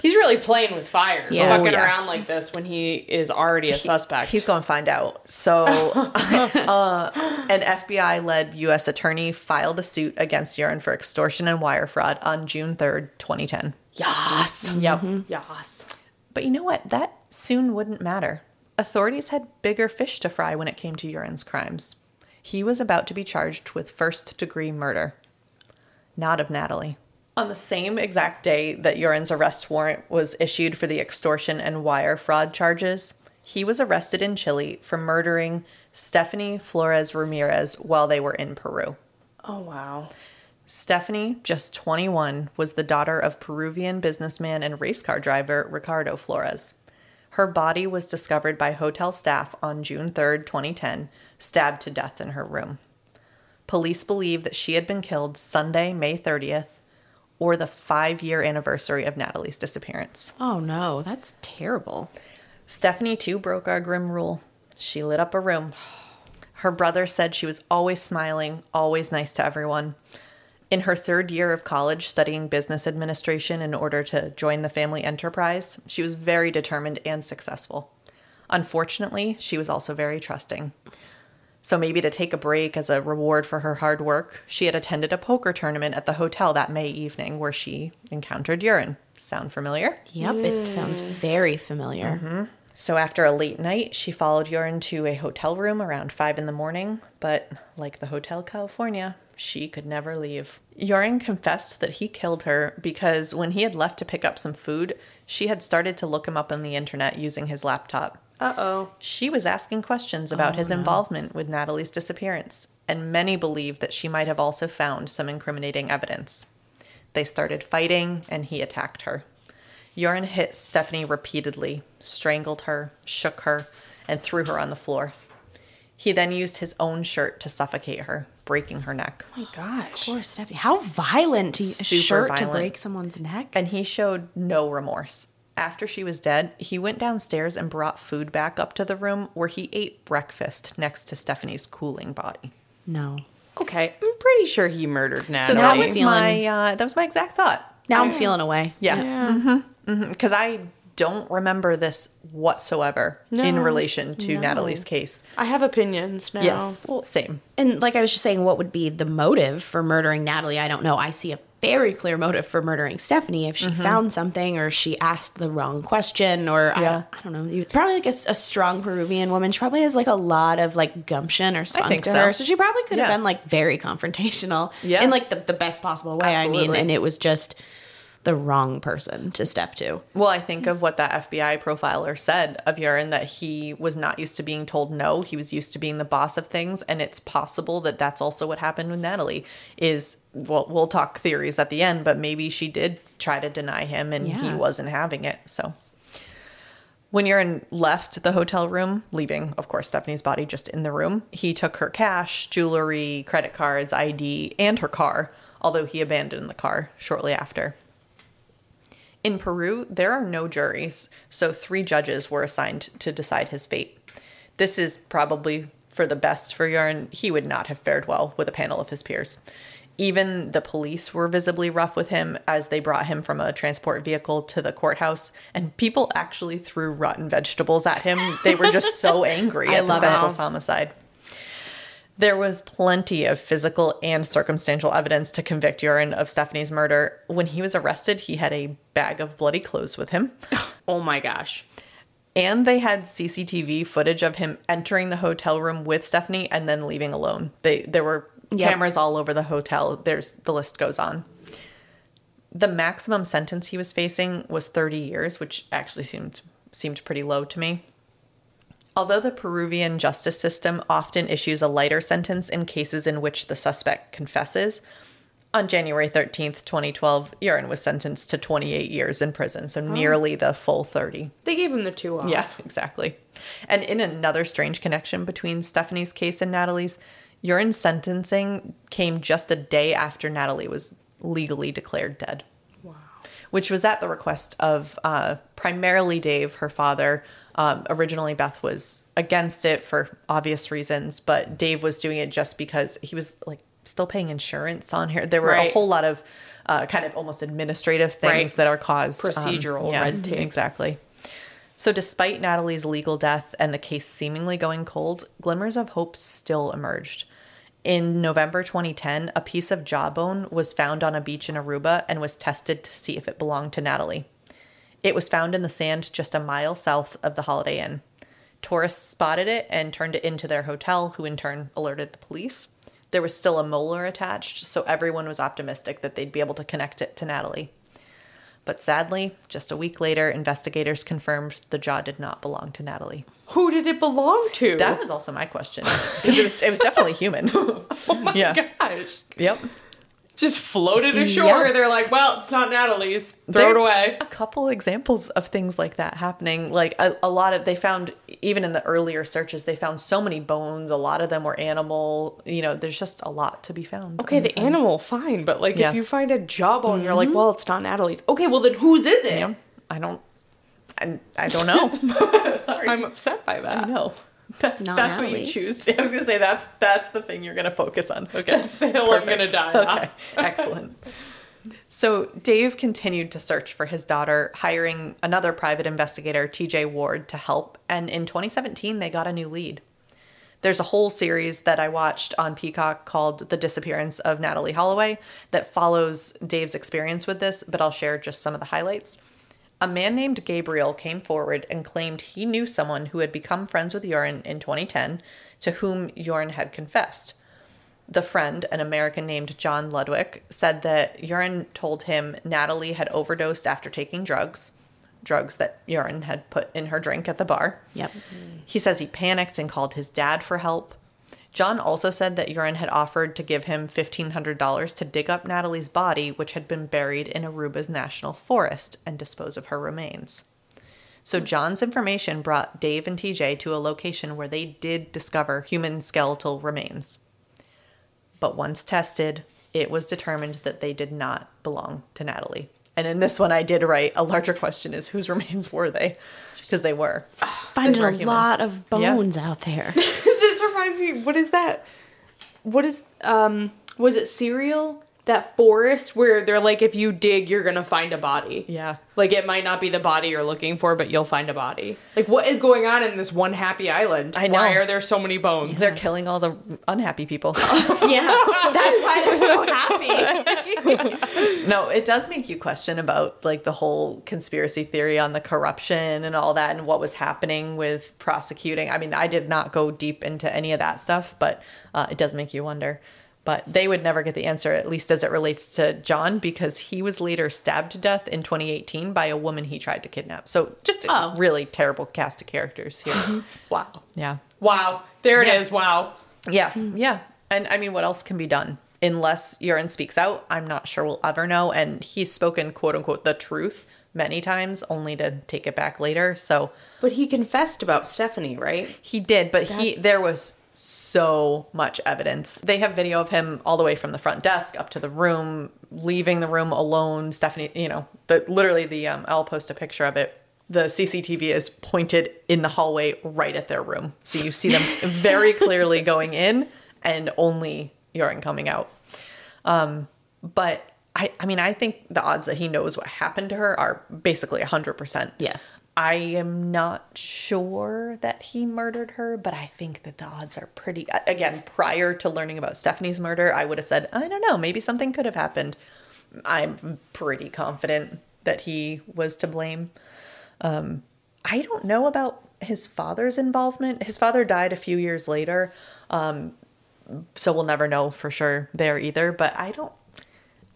Speaker 2: He's really playing with fire.
Speaker 3: Yeah.
Speaker 2: Fucking
Speaker 1: Oh, yeah.
Speaker 2: around like this when he is already a suspect.
Speaker 1: He's going to find out. So, <laughs> uh, an FBI led U.S. attorney filed a suit against Joran for extortion and wire fraud on June 3rd, 2010.
Speaker 2: Yas.
Speaker 1: Yep.
Speaker 2: Yas.
Speaker 1: But you know what? That soon wouldn't matter. Authorities had bigger fish to fry when it came to Joran's crimes. He was about to be charged with first degree murder. Not of Natalee. On the same exact day that Joran's arrest warrant was issued for the extortion and wire fraud charges, he was arrested in Chile for murdering Stephanie Flores Ramirez while they were in Peru.
Speaker 2: Oh wow.
Speaker 1: Stephanie, just 21, was the daughter of Peruvian businessman and race car driver Ricardo Flores. Her body was discovered by hotel staff on June 3rd, 2010, stabbed to death in her room. Police believe that she had been killed Sunday, May 30th, or the five year anniversary of Natalee's disappearance.
Speaker 3: Oh no, that's terrible.
Speaker 1: Stephanie, too, broke our grim rule. She lit up a room. Her brother said she was always smiling, always nice to everyone. In her third year of college, studying business administration in order to join the family enterprise, she was very determined and successful. Unfortunately, she was also very trusting. So maybe to take a break as a reward for her hard work, she had attended a poker tournament at the hotel that May evening where she encountered Joran. Sound familiar?
Speaker 3: Yep, it sounds very familiar. Mm-hmm.
Speaker 1: So after a late night, she followed Joran to a hotel room around five in the morning, but like the Hotel California, she could never leave. Joran confessed that he killed her because when he had left to pick up some food, she had started to look him up on the internet using his laptop.
Speaker 2: Uh oh.
Speaker 1: She was asking questions about
Speaker 3: Oh,
Speaker 1: his involvement with Natalee's disappearance, and many believe that she might have also found some incriminating evidence. They started fighting, and he attacked her. Joran hit Stephanie repeatedly, strangled her, shook her, and threw her on the floor. He then used his own shirt to suffocate her, breaking her neck.
Speaker 2: Oh my gosh.
Speaker 3: Poor Stephanie. How violent to a
Speaker 1: Super
Speaker 3: shirt to break someone's neck?
Speaker 1: And he showed no remorse. After she was dead, he went downstairs and brought food back up to the room where he ate breakfast next to Stephanie's cooling body.
Speaker 3: No.
Speaker 2: Okay, I'm pretty sure he murdered Natalee.
Speaker 1: So that was
Speaker 3: feeling-
Speaker 1: my uh, that was my exact thought.
Speaker 3: Now I'm feeling away.
Speaker 1: Yeah, because I don't remember this whatsoever in relation to
Speaker 3: no.
Speaker 1: Natalee's case.
Speaker 2: I have opinions now.
Speaker 1: Yes, same.
Speaker 3: And like I was just saying, what would be the motive for murdering Natalee? I don't know. I see a very clear motive for murdering Stephanie if she found something or she asked the wrong question or
Speaker 1: Yeah.
Speaker 3: I, I don't know. Probably like a strong Peruvian woman. She probably has like a lot of like gumption or spunk to
Speaker 1: so.
Speaker 3: her. So she probably could have been like very confrontational
Speaker 1: Yeah.
Speaker 3: in like the, the best possible way. I mean, and it was just the wrong person to step to.
Speaker 1: Well, I think of what that FBI profiler said of Joran that he was not used to being told no. He was used to being the boss of things, and it's possible that that's also what happened with Natalee. Is well, we'll talk theories at the end, but maybe she did try to deny him, and he wasn't having it. So. When Joran left the hotel room, leaving, of course, Stephanie's body just in the room, he took her cash, jewelry, credit cards, ID, and her car, although he abandoned the car shortly after. In Peru, there are no juries, so three judges were assigned to decide his fate. This is probably for the best for Joran. He would not have fared well with a panel of his peers. Even the police were visibly rough with him as they brought him from a transport vehicle to the courthouse, and people actually threw rotten vegetables at him. They were just so <laughs> angry
Speaker 3: I
Speaker 1: at the senseless homicide. There was plenty of physical and circumstantial evidence to convict Joran of Stephanie's murder. When he was arrested, he had a bag of bloody clothes with him. <laughs>
Speaker 2: Oh my gosh.
Speaker 1: And they had CCTV footage of him entering the hotel room with Stephanie and then leaving alone. They there were
Speaker 3: Yep.
Speaker 1: cameras all over the hotel. There's the list goes on. The maximum sentence he was facing was 30 years, which actually seemed seemed pretty low to me. Although the Peruvian justice system often issues a lighter sentence in cases in which the suspect confesses, on January 13th, 2012, Joran was sentenced to 28 years in prison, so nearly the full 30.
Speaker 2: They gave him the two off.
Speaker 1: Yeah, exactly. And in another strange connection between Stephanie's case and Natalee's, Joran's sentencing came just a day after Natalee was legally declared dead. Wow. Which was at the request of uh, primarily Dave, her father. Um, originally, Beth was against it for obvious reasons, but Dave was doing it just because he was like still paying insurance on here. There were a whole lot of uh, kind of almost administrative things
Speaker 2: Right.
Speaker 1: that are caused um,
Speaker 2: Procedural red tape.
Speaker 1: Exactly. So, despite Natalee's legal death and the case seemingly going cold, glimmers of hope still emerged. In November 2010, a piece of jawbone was found on a beach in Aruba and was tested to see if it belonged to Natalee. It was found in the sand just a mile south of the Holiday Inn. Tourists spotted it and turned it into their hotel, who in turn alerted the police. There was still a molar attached, so everyone was optimistic that they'd be able to connect it to Natalee. But sadly, just a week later, investigators confirmed the jaw did not belong to Natalee.
Speaker 2: Who did it belong to?
Speaker 1: That was also my question because it was it was definitely human. <laughs>
Speaker 2: oh my
Speaker 1: yeah.
Speaker 2: gosh.
Speaker 1: Yep.
Speaker 2: Just floated ashore.
Speaker 3: Yeah.
Speaker 2: They're like, well, it's not Natalee's. Throw
Speaker 1: There's
Speaker 2: it away.
Speaker 1: A couple examples of things like that happening. Like a, a lot of they found even in the earlier searches, they found so many bones. A lot of them were animal. You know, there's just a lot to be found.
Speaker 2: Okay,
Speaker 1: on
Speaker 2: the
Speaker 1: this
Speaker 2: animal, fine, but like
Speaker 1: Yeah.
Speaker 2: if you find a jawbone, you're like, mm-hmm. well, it's not Natalee's. Okay, well then whose is it?
Speaker 1: Yeah, I don't. I, I don't know. <laughs> <laughs> Sorry.
Speaker 2: I'm upset by that.
Speaker 1: I know. <laughs> That's,
Speaker 3: Not
Speaker 1: that's what you choose. I was gonna say that's that's the thing you're gonna focus on. Okay, that's
Speaker 2: the hill I'm gonna die on.
Speaker 1: Okay, excellent. <laughs> So Dave continued to search for his daughter, hiring another private investigator, T.J. Ward, to help. And in 2017, they got a new lead. There's a whole series that I watched on Peacock called The Disappearance of Natalee Holloway that follows Dave's experience with this, but I'll share just some of the highlights. A man named Gabriel came forward and claimed he knew someone who had become friends with Joran in 2010 to whom Joran had confessed. The friend, an American named John Ludwig, said that Joran told him Natalee had overdosed after taking drugs, drugs that Joran had put in her drink at the bar.
Speaker 3: Yep.
Speaker 1: He says he panicked and called his dad for help. John also said that Joran had offered to give him $1,500 to dig up Natalee's body, which had been buried in Aruba's national forest, and dispose of her remains. So John's information brought Dave and TJ to a location where they did discover human skeletal remains. But once tested, it was determined that they did not belong to Natalee. And in this one, I did write a larger question is whose remains were they? Because they were.
Speaker 3: Finding a
Speaker 1: human.
Speaker 3: lot of
Speaker 1: Yeah.
Speaker 3: bones out there. <laughs>
Speaker 2: this reminds me. What is that? What is um? Was it cereal? That forest where they're like, if you dig, you're gonna find a body.
Speaker 1: Yeah.
Speaker 2: Like it might not be the body you're looking for, but you'll find a body. Like what is going on in this one happy island?
Speaker 1: I know.
Speaker 2: Why are there so many bones?
Speaker 1: They're killing all the unhappy people. <laughs>
Speaker 3: yeah, that's why they're so happy. <laughs>
Speaker 1: no, it does make you question about like the whole conspiracy theory on the corruption and all that and what was happening with prosecuting. I mean, I did not go deep into any of that stuff, but uh, it does make you wonder. But they would never get the answer, at least as it relates to John, because he was later stabbed to death in 2018 by a woman he tried to kidnap. So just a
Speaker 3: Oh.
Speaker 1: really terrible cast of characters here. <laughs>
Speaker 2: Wow.
Speaker 1: yeah.
Speaker 2: Wow. There it
Speaker 1: Yeah.
Speaker 2: is. Wow.
Speaker 1: Yeah, yeah. And I mean, what else can be done? Unless Joran speaks out, I'm not sure we'll ever know. And he's spoken, quote unquote, the truth many times, only to take it back later. So
Speaker 2: But he confessed about Stephanie, right?
Speaker 1: he did, but he there was so much evidence. They have video of him all the way from the front desk up to the room, leaving the room alone. Stephanie, you know, the literally the um, I'll post a picture of it. The CCTV is pointed in the hallway right at their room, so you see them <laughs> very clearly going in and only Joran coming out. Um, but I, I mean, I think the odds that he knows what happened to her are basically hundred percent.
Speaker 3: Yes.
Speaker 1: I am not sure that he murdered her, but I think that the odds are pretty. Again, prior to learning about Stephanie's murder, I would have said, I don't know, maybe something could have happened. I'm pretty confident that he was to blame. Um, I don't know about his father's involvement. His father died a few years later, um, so we'll never know for sure there either. But I don't.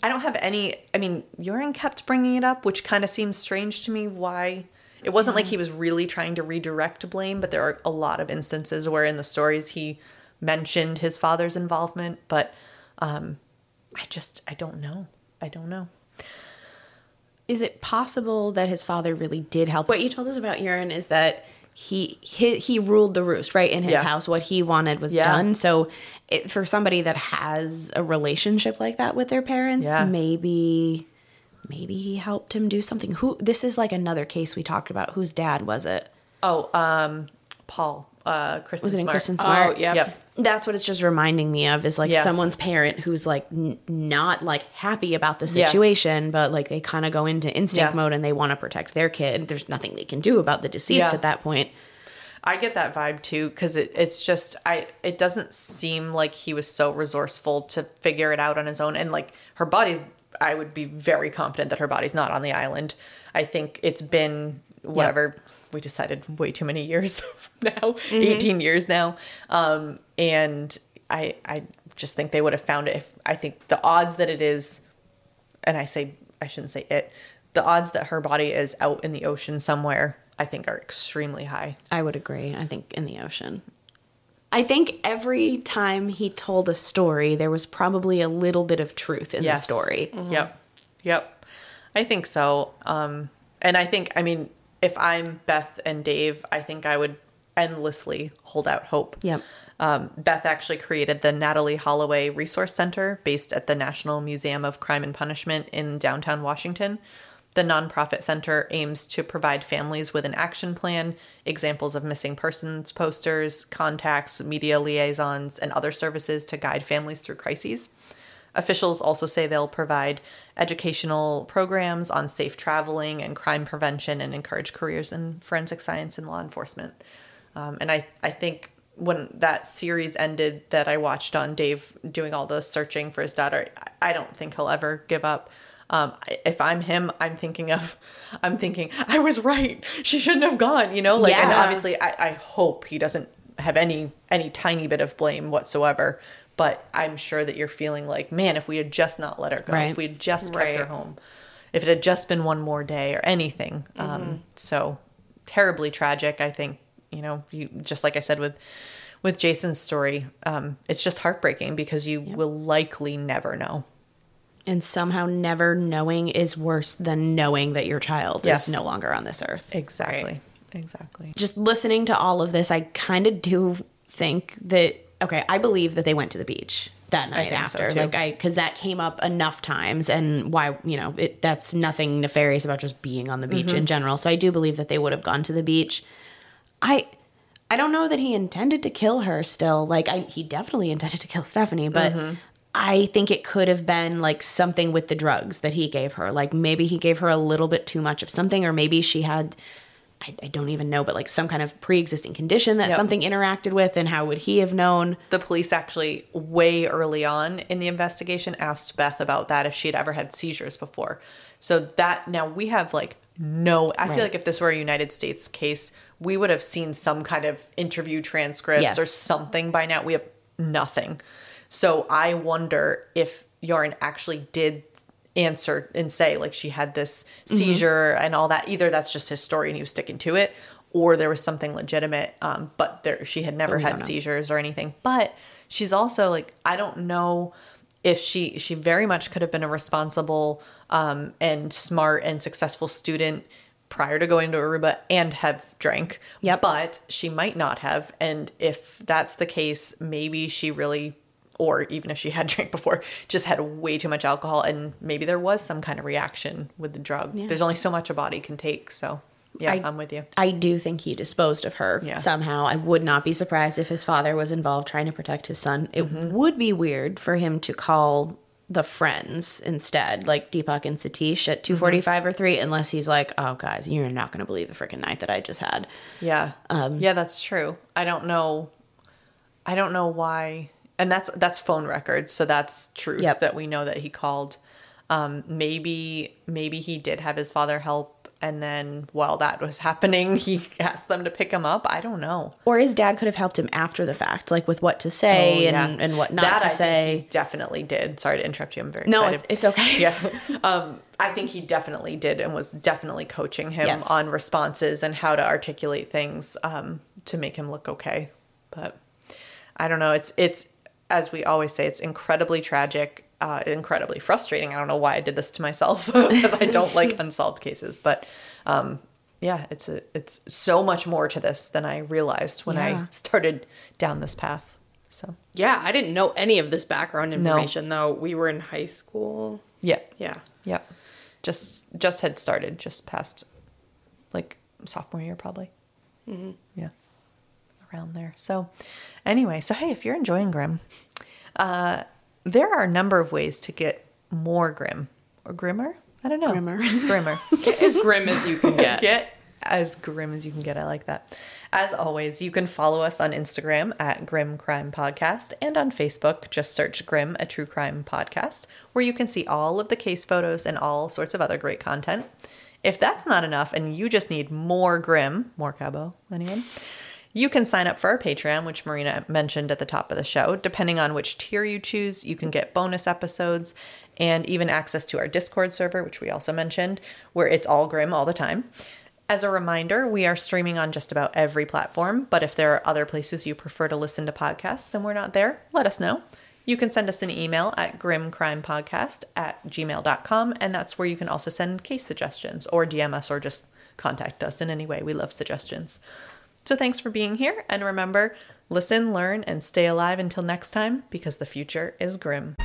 Speaker 1: I don't have any. I mean, Joran kept bringing it up, which kind of seems strange to me. Why? It wasn't like he was really trying to redirect blame, but there are a lot of instances where in the stories he mentioned his father's involvement. But um, I just, I don't know. I don't know.
Speaker 3: Is it possible that his father really did help? What you told us about Joran is that he he, he ruled the roost, right? In his
Speaker 1: Yeah.
Speaker 3: house, what he wanted was
Speaker 1: Yeah.
Speaker 3: done. So, it, for somebody that has a relationship like that with their parents,
Speaker 1: Yeah.
Speaker 3: maybe maybe he helped him do something. Who? This is like another case we talked about. Whose dad was it?
Speaker 1: Oh, um, Paul, uh, Kristin
Speaker 3: Was it in
Speaker 1: Smart.
Speaker 3: Kristin Smart?
Speaker 2: Oh, yep.
Speaker 1: Yep.
Speaker 3: That's what it's just reminding me of is like
Speaker 1: Yes.
Speaker 3: someone's parent who's like n- not like happy about the
Speaker 1: Yes.
Speaker 3: situation, but like they kind of go into instinct
Speaker 1: Yeah.
Speaker 3: mode and they want to protect their kid. There's nothing they can do about the deceased
Speaker 1: Yeah.
Speaker 3: at that point.
Speaker 1: I get that vibe too because it, it's just I it doesn't seem like he was so resourceful to figure it out on his own and like her body's I would be very confident that her body's not on the island. I think it's been whatever we decided way too many years <laughs> now 18 years now um and I I just think they would have found it if I think the odds that it is and I say I shouldn't say it the odds that her body is out in the ocean somewhere I think are extremely high.
Speaker 3: I would agree. I think in the ocean. I think every time he told a story, there was probably a little bit of truth in
Speaker 1: Yes.
Speaker 3: the story.
Speaker 1: Yep. Yep. I think so. Um, and I think, I mean, if I'm Beth and Dave, I think I would endlessly hold out hope.
Speaker 3: Yep.
Speaker 1: Um, Beth actually created the Natalee Holloway Resource Center based at the National Museum of Crime and Punishment in downtown Washington. The nonprofit center aims to provide families with an action plan, examples of missing persons posters, contacts, media liaisons, and other services to guide families through crises. Officials also say they'll provide educational programs on safe traveling and crime prevention and encourage careers in forensic science and law enforcement. Um, and I, I think when that series ended that I watched on Dave doing all the searching for his daughter, I don't think he'll ever give up. Um, if I'm him, I'm thinking of, <laughs> I'm thinking I was right. She shouldn't have gone. You know, like and obviously I, I hope he doesn't have any any tiny bit of blame whatsoever. But I'm sure that you're feeling like, man, if we had just not let her go,
Speaker 3: Right.
Speaker 1: if we had just kept her home, if it had just been one more day or anything. Um, so terribly tragic. I think you know, you just like I said with with Jason's story, um, it's just heartbreaking because you will likely never know.
Speaker 3: And somehow never knowing is worse than knowing that your child
Speaker 1: Yes.
Speaker 3: is no longer on this earth.
Speaker 1: Exactly. Exactly.
Speaker 3: Just listening to all of this, I kind of do think that, okay, I believe that they went to the beach that night
Speaker 1: so,
Speaker 3: after.
Speaker 1: too.
Speaker 3: like, I, because that came up enough times and why, you know, it, that's nothing nefarious about just being on the beach
Speaker 1: Mm-hmm.
Speaker 3: in general. So I do believe that they would have gone to the beach. I, I don't know that he intended to kill her still. Like I he definitely intended to kill Stephanie, but
Speaker 1: Mm-hmm.
Speaker 3: I think it could have been like something with the drugs that he gave her. Like maybe he gave her a little bit too much of something or maybe she had I, I don't even know, but like some kind of pre existing condition that
Speaker 1: Yep.
Speaker 3: something interacted with, and how would he have known?
Speaker 1: The police actually, way early on in the investigation, asked Beth about that if she had ever had seizures before. So that now we have like no. I
Speaker 3: Right.
Speaker 1: feel like if this were a United States case, we would have seen some kind of interview transcripts or something by now. We have nothing. So I wonder if Joran actually did answer and say like she had this
Speaker 3: Mm-hmm.
Speaker 1: seizure and all that. Either that's just his story and he was sticking to it, or there was something legitimate. Um, but there she had never had seizures or anything. But she's also like I don't know if she she very much could have been a responsible um, and smart and successful student prior to going to Aruba and have drank.
Speaker 3: Yeah,
Speaker 1: But she might not have. And if that's the case, maybe she really or even if she had <laughs> drank before, just had way too much alcohol and maybe there was some kind of reaction with the drug. There's only so much a body can take. So yeah,
Speaker 3: I-
Speaker 1: am with you.
Speaker 3: I do think he disposed of her
Speaker 1: Yeah.
Speaker 3: somehow. I would not be surprised if his father was involved trying to protect his son. It
Speaker 1: Mm-hmm.
Speaker 3: would be weird for him to call the friends instead, like Deepak and Satish at 245 or 3, unless he's like, oh, guys, you're not going to believe the freaking night that I just had.
Speaker 1: Yeah. yeah, that's true. I don't know. I don't know why. And that's that's phone records, so that's truth
Speaker 3: Yep.
Speaker 1: that we know that he called. Um, maybe maybe he did have his father help, and then while that was <laughs> happening, he asked them to pick him up. I don't know.
Speaker 3: Or his dad could have helped him after the fact, like with what to say
Speaker 1: Oh, yeah.
Speaker 3: and, and what not
Speaker 1: That
Speaker 3: to
Speaker 1: I
Speaker 3: say.
Speaker 1: he definitely did. Sorry to interrupt you. I'm very
Speaker 3: No,
Speaker 1: excited.
Speaker 3: it's, it's okay. <laughs>
Speaker 1: yeah. <laughs> Um, I think he definitely did and was definitely coaching him
Speaker 3: Yes.
Speaker 1: on responses and how to articulate things um, to make him look okay. But I don't know. It's it's as we always say, it's incredibly tragic, uh, incredibly frustrating. I don't know why I did this to myself <laughs> because I don't like <laughs> unsolved cases. But um, yeah, it's a, it's so much more to this than I realized when
Speaker 3: Yeah.
Speaker 1: I started down this path. So
Speaker 2: Yeah, I didn't know any of this background information though. We were in high school.
Speaker 1: yeah,
Speaker 2: Yeah.
Speaker 1: Yeah. Just just had started just past like sophomore year probably. Mm-hmm. Yeah. Around there. So anyway, so hey, if you're enjoying Grim, uh, there are a number of ways to get more grim or grimmer. I don't know.
Speaker 3: Grimmer. <laughs>
Speaker 1: Grimmer.
Speaker 2: Get as grim as you can get.
Speaker 1: get as grim as you can get. I like that. As always, you can follow us on Instagram at Grim Crime Podcast and on Facebook, just search Grim, a true crime podcast, where you can see all of the case photos and all sorts of other great content. If that's not enough and you just need more grim, more cabo, anyone, you can sign up for our Patreon, which Marina mentioned at the top of the show. Depending on which tier you choose, you can get bonus episodes and even access to our Discord server, which we also mentioned, where it's all grim all the time. As a reminder, we are streaming on just about every platform, but if there are other places you prefer to listen to podcasts and we're not there, let us know. You can send us an email at grimcrimepodcast at gmail.com, and that's where you can also send case suggestions or DM us or just contact us in any way. We love suggestions. So thanks for being here, and remember listen, learn, and stay alive until next time because the future is grim.